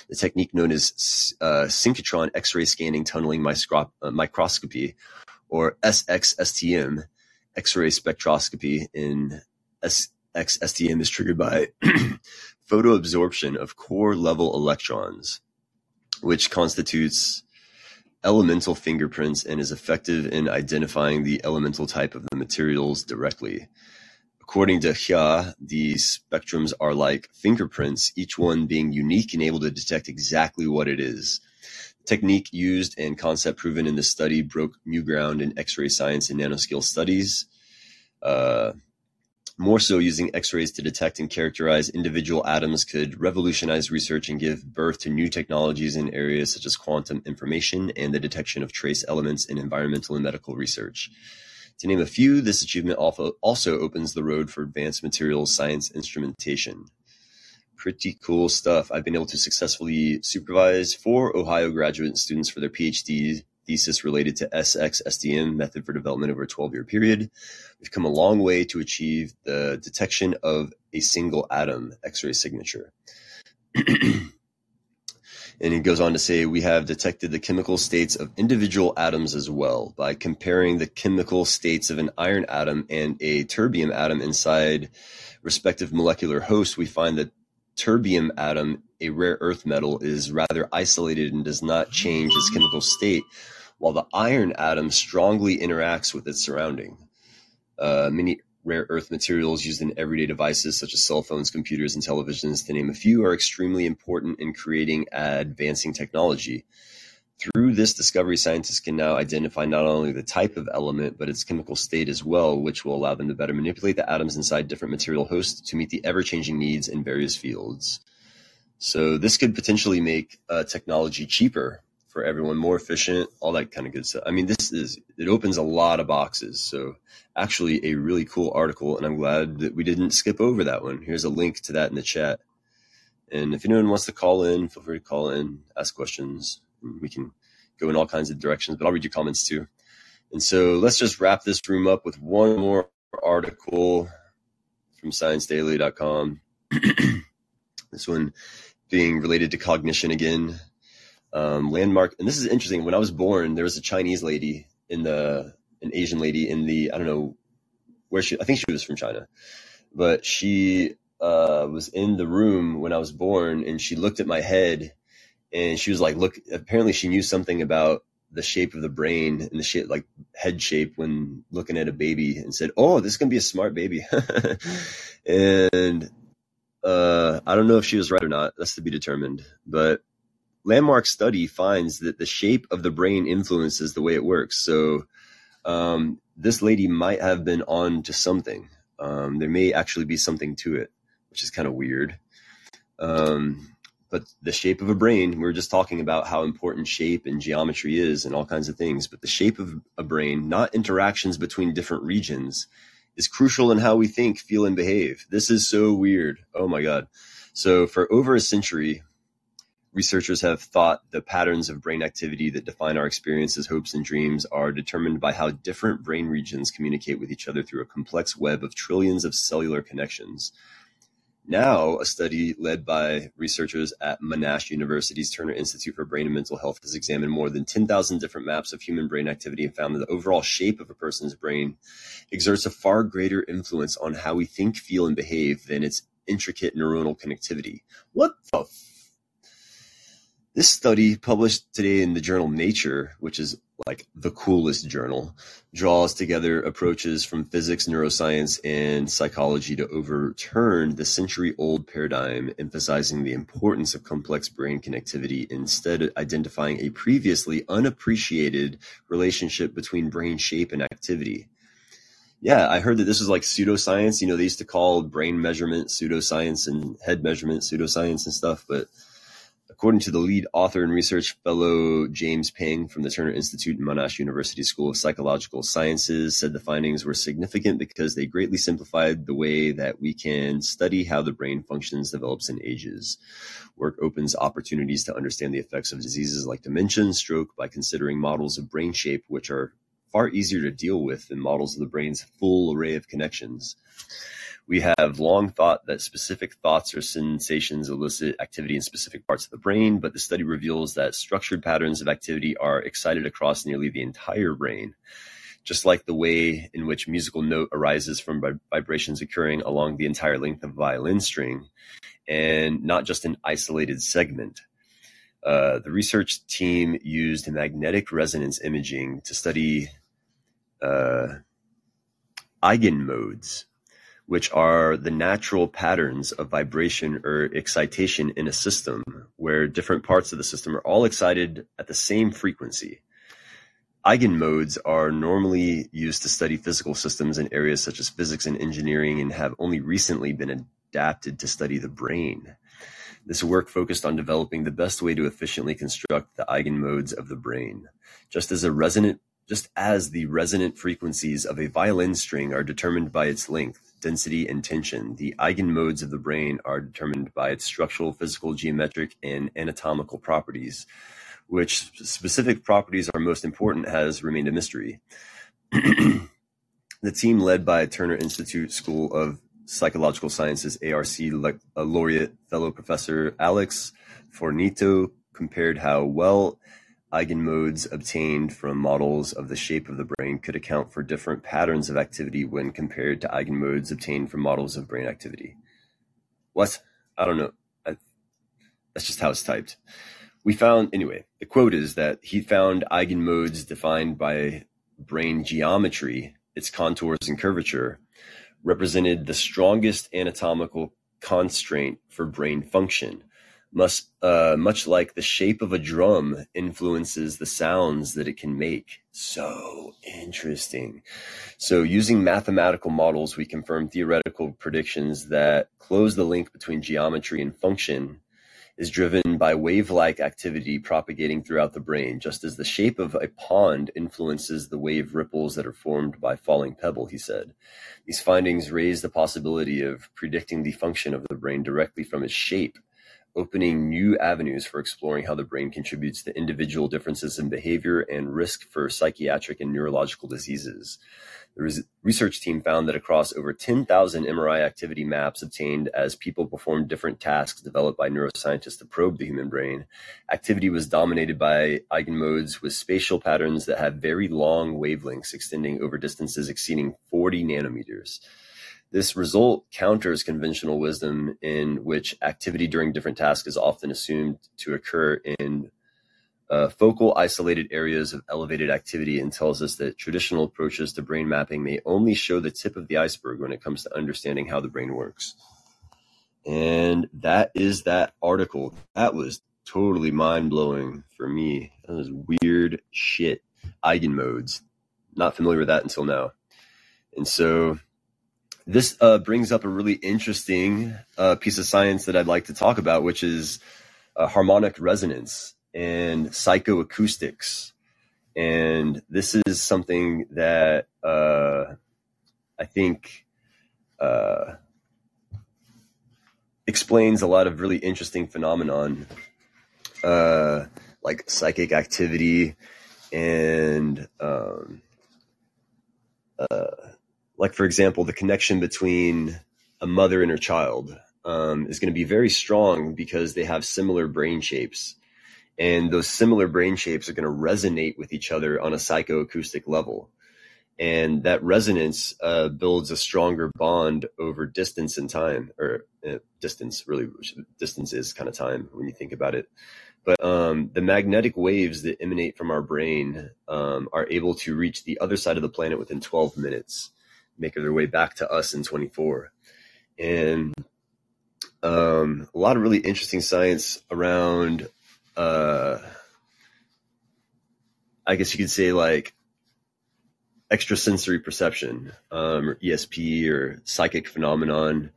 The technique known as uh, synchrotron X-ray scanning tunneling uh, microscopy, or SXSTM, X-ray spectroscopy in SXSTM is triggered by photoabsorption of core level electrons which constitutes elemental fingerprints and is effective in identifying the elemental type of the materials directly. According to Hia, these spectrums are like fingerprints, each one being unique and able to detect exactly what it is. The technique used and concept proven in this study broke new ground in X-ray science and nanoscale studies. Uh, more so, using X-rays to detect and characterize individual atoms could revolutionize research and give birth to new technologies in areas such as quantum information and the detection of trace elements in environmental and medical research. To name a few, this achievement also opens the road for advanced materials science instrumentation. pretty cool stuff. I've been able to successfully supervise four Ohio graduate students for their PhD thesis related to SX-STM method for development over a 12-year period. We've come a long way to achieve the detection of a single atom X-ray signature. And he goes on to say, we have detected the chemical states of individual atoms as well by comparing the chemical states of an iron atom and a terbium atom inside respective molecular hosts. We find that terbium atom, a rare earth metal, is rather isolated and does not change its chemical state, while the iron atom strongly interacts with its surrounding. Uh, many rare earth materials used in everyday devices such as cell phones, computers, and televisions, to name a few, are extremely important in creating advancing technology. Through this discovery, scientists can now identify not only the type of element, but its chemical state as well, which will allow them to better manipulate the atoms inside different material hosts to meet the ever changing needs in various fields. So, this could potentially make uh, technology cheaper for everyone, more efficient, all that kind of good stuff. I mean, this is, it opens a lot of boxes. So, actually, a really cool article, and I'm glad that we didn't skip over that one. Here's a link to that in the chat. And if anyone wants to call in, feel free to call in, ask questions. We can go in all kinds of directions, but I'll read your comments too. And so let's just wrap this room up with one more article from ScienceDaily.com. this one being related to cognition again. Um, landmark, and this is interesting. When I was born, there was a Chinese lady in the, an Asian lady in the, I don't know where she, I think she was from China, but she uh, was in the room when I was born, and she looked at my head, and she was like, "Look." Apparently, she knew something about the shape of the brain and the shape, like head shape, when looking at a baby, and said, "Oh, this is gonna be a smart baby." and uh, I don't know if she was right or not. That's to be determined, but landmark study finds that the shape of the brain influences the way it works. So um, this lady might have been on to something. Um, there may actually be something to it, which is kind of weird. Um, but the shape of a brain, we were just talking about how important shape and geometry is and all kinds of things. But the shape of a brain, not interactions between different regions, is crucial in how we think, feel, and behave. This is so weird. Oh my God. So for over a century, Researchers have thought the patterns of brain activity that define our experiences, hopes, and dreams are determined by how different brain regions communicate with each other through a complex web of trillions of cellular connections. Now, a study led by researchers at Monash University's Turner Institute for Brain and Mental Health has examined more than 10,000 different maps of human brain activity and found that the overall shape of a person's brain exerts a far greater influence on how we think, feel, and behave than its intricate neuronal connectivity. What the this study, published today in the journal Nature, which is like the coolest journal, draws together approaches from physics, neuroscience, and psychology to overturn the century old paradigm, emphasizing the importance of complex brain connectivity, instead identifying a previously unappreciated relationship between brain shape and activity. Yeah, I heard that this was like pseudoscience. You know, they used to call brain measurement pseudoscience and head measurement pseudoscience and stuff, but According to the lead author and research fellow James Pang from the Turner Institute and Monash University School of Psychological Sciences, said the findings were significant because they greatly simplified the way that we can study how the brain functions, develops, and ages. Work opens opportunities to understand the effects of diseases like dementia and stroke by considering models of brain shape, which are far easier to deal with than models of the brain's full array of connections. We have long thought that specific thoughts or sensations elicit activity in specific parts of the brain, but the study reveals that structured patterns of activity are excited across nearly the entire brain. Just like the way in which musical note arises from vibrations occurring along the entire length of a violin string, and not just an isolated segment. Uh, the research team used magnetic resonance imaging to study uh, eigenmodes, which are the natural patterns of vibration or excitation in a system where different parts of the system are all excited at the same frequency. Eigenmodes are normally used to study physical systems in areas such as physics and engineering and have only recently been adapted to study the brain. This work focused on developing the best way to efficiently construct the eigenmodes of the brain. Just as a resonant just as the resonant frequencies of a violin string are determined by its length, density, and tension. The eigenmodes of the brain are determined by its structural, physical, geometric, and anatomical properties. Which specific properties are most important has remained a mystery. the team led by Turner Institute School of Psychological Sciences ARC laureate fellow professor Alex Fornito compared how well eigenmodes obtained from models of the shape of the brain could account for different patterns of activity when compared to eigenmodes obtained from models of brain activity. What? I don't know. I, that's just how it's typed. We found, anyway, the quote is that he found eigenmodes defined by brain geometry, its contours and curvature, represented the strongest anatomical constraint for brain function must, uh, much like the shape of a drum influences the sounds that it can make. So interesting. So, using mathematical models, we confirm theoretical predictions that close the link between geometry and function is driven by wave-like activity propagating throughout the brain, just as the shape of a pond influences the wave ripples that are formed by falling pebble, he said. These findings raise the possibility of predicting the function of the brain directly from its shape opening new avenues for exploring how the brain contributes to individual differences in behavior and risk for psychiatric and neurological diseases. The research team found that across over 10,000 MRI activity maps obtained as people performed different tasks developed by neuroscientists to probe the human brain, activity was dominated by eigenmodes with spatial patterns that have very long wavelengths extending over distances exceeding 40 nanometers. This result counters conventional wisdom in which activity during different tasks is often assumed to occur in uh, focal isolated areas of elevated activity and tells us that traditional approaches to brain mapping may only show the tip of the iceberg when it comes to understanding how the brain works. And that is that article. That was totally mind blowing for me. That was weird shit. Eigenmodes. Not familiar with that until now. And so this uh, brings up a really interesting uh, piece of science that I'd like to talk about, which is uh, harmonic resonance and psychoacoustics. And this is something that uh, I think uh, explains a lot of really interesting phenomenon, uh, like psychic activity and um, like for example, the connection between a mother and her child um, is going to be very strong because they have similar brain shapes. And those similar brain shapes are going to resonate with each other on a psychoacoustic level. And that resonance uh, builds a stronger bond over distance and time, or uh, distance, really, distance is kind of time when you think about it. But um, the magnetic waves that emanate from our brain um, are able to reach the other side of the planet within 12 minutes making their way back to us in 24. And um, a lot of really interesting science around, uh, I guess you could say like extrasensory perception, um, or ESP or psychic phenomenon,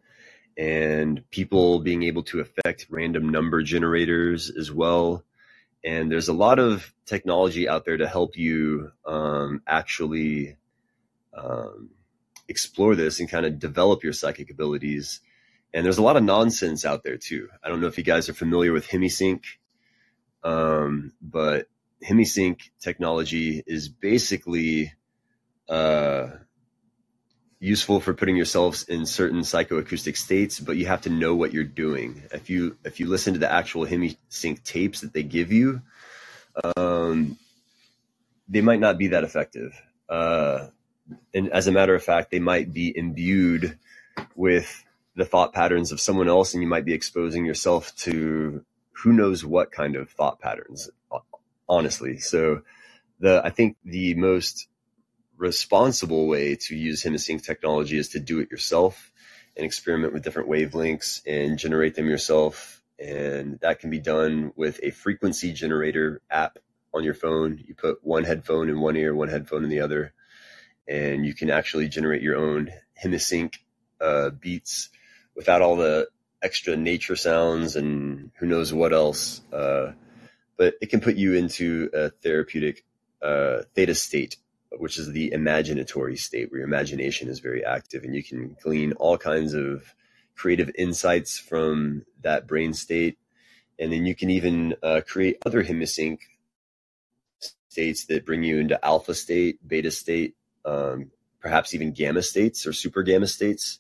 and people being able to affect random number generators as well. And there's a lot of technology out there to help you um, actually um, explore this and kind of develop your psychic abilities. And there's a lot of nonsense out there too. I don't know if you guys are familiar with HemiSync, um, but HemiSync technology is basically uh, useful for putting yourselves in certain psychoacoustic states, but you have to know what you're doing. If you if you listen to the actual HemiSync tapes that they give you, um, they might not be that effective. Uh, and as a matter of fact, they might be imbued with the thought patterns of someone else, and you might be exposing yourself to who knows what kind of thought patterns. Honestly, so the I think the most responsible way to use HemiSync technology is to do it yourself and experiment with different wavelengths and generate them yourself. And that can be done with a frequency generator app on your phone. You put one headphone in one ear, one headphone in the other and you can actually generate your own hemisync uh, beats without all the extra nature sounds and who knows what else. Uh, but it can put you into a therapeutic uh, theta state which is the imaginatory state where your imagination is very active and you can glean all kinds of creative insights from that brain state. And then you can even uh, create other hemisync states that bring you into alpha state, beta state, um, perhaps even gamma states or super gamma states.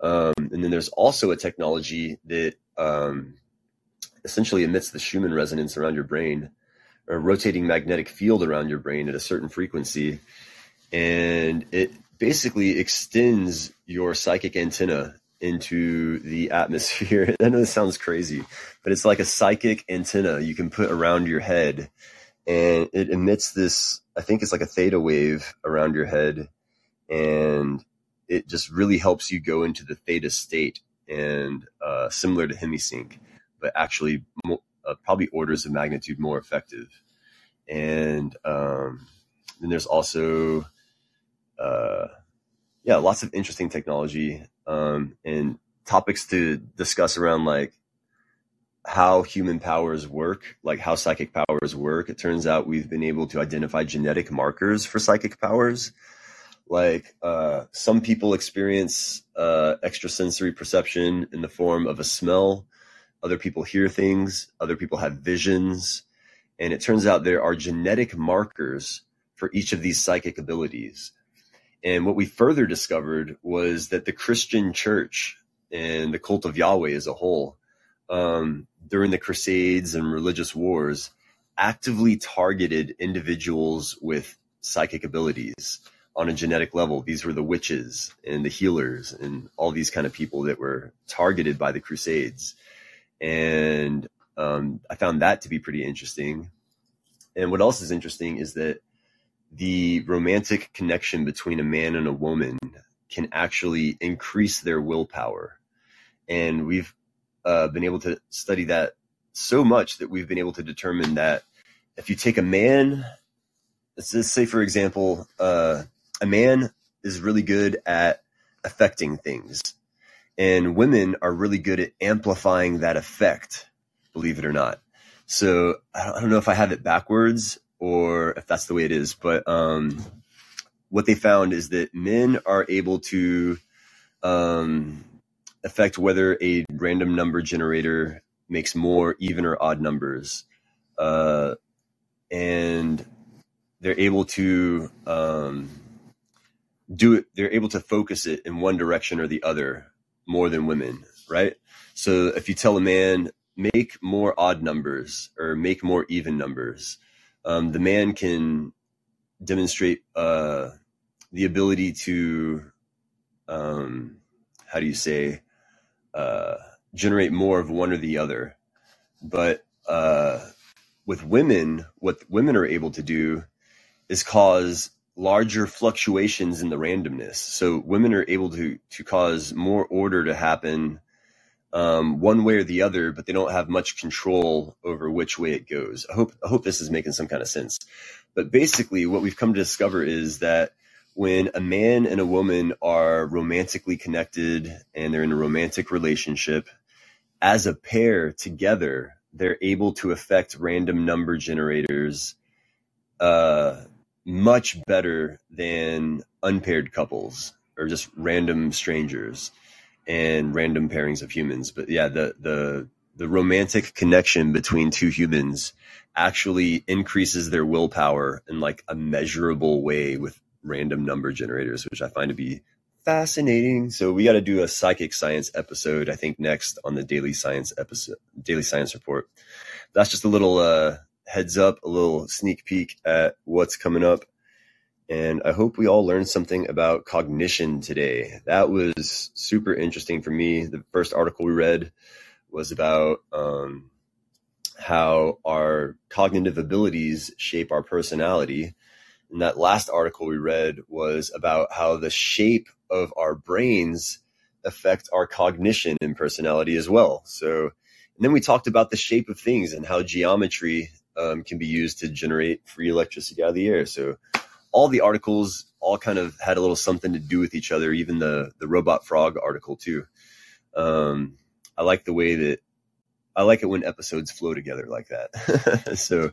Um, and then there's also a technology that um, essentially emits the Schumann resonance around your brain, a rotating magnetic field around your brain at a certain frequency. And it basically extends your psychic antenna into the atmosphere. I know this sounds crazy, but it's like a psychic antenna you can put around your head. And it emits this, I think it's like a theta wave around your head. And it just really helps you go into the theta state and uh, similar to hemisync, but actually mo- uh, probably orders of magnitude more effective. And um, then there's also, uh, yeah, lots of interesting technology um, and topics to discuss around like how human powers work, like how psychic powers work. It turns out we've been able to identify genetic markers for psychic powers like uh, some people experience uh, extrasensory perception in the form of a smell. Other people hear things. Other people have visions. And it turns out there are genetic markers for each of these psychic abilities. And what we further discovered was that the Christian church and the cult of Yahweh as a whole, um, during the Crusades and religious wars, actively targeted individuals with psychic abilities on a genetic level. These were the witches and the healers and all these kind of people that were targeted by the Crusades. And um, I found that to be pretty interesting. And what else is interesting is that the romantic connection between a man and a woman can actually increase their willpower. And we've uh, been able to study that so much that we've been able to determine that if you take a man, let's just say, for example, uh, a man is really good at affecting things, and women are really good at amplifying that effect, believe it or not. So I don't know if I have it backwards or if that's the way it is, but um, what they found is that men are able to um, affect whether a random number generator makes more even or odd numbers. Uh, and they're able to um, do it they're able to focus it in one direction or the other more than women right so if you tell a man make more odd numbers or make more even numbers um, the man can demonstrate uh, the ability to um, how do you say uh, generate more of one or the other but uh, with women what women are able to do is cause larger fluctuations in the randomness. So women are able to to cause more order to happen um, one way or the other, but they don't have much control over which way it goes. I hope I hope this is making some kind of sense. But basically, what we've come to discover is that when a man and a woman are romantically connected and they're in a romantic relationship, as a pair together, they're able to affect random number generators uh, much better than unpaired couples or just random strangers and random pairings of humans. But yeah, the the the romantic connection between two humans actually increases their willpower in like a measurable way with random number generators, which I find to be fascinating. So we got to do a psychic science episode, I think next on the daily science episode, daily science report. That's just a little uh, heads up, a little sneak peek at what's coming up. And I hope we all learned something about cognition today. That was super interesting for me. The first article we read was about um, how our cognitive abilities shape our personality. And that last article we read was about how the shape of our brains affect our cognition and personality as well. So, and then we talked about the shape of things and how geometry um, can be used to generate free electricity out of the air. So all the articles all kind of had a little something to do with each other. Even the the robot frog article too. Um, I like the way that I like it when episodes flow together like that. so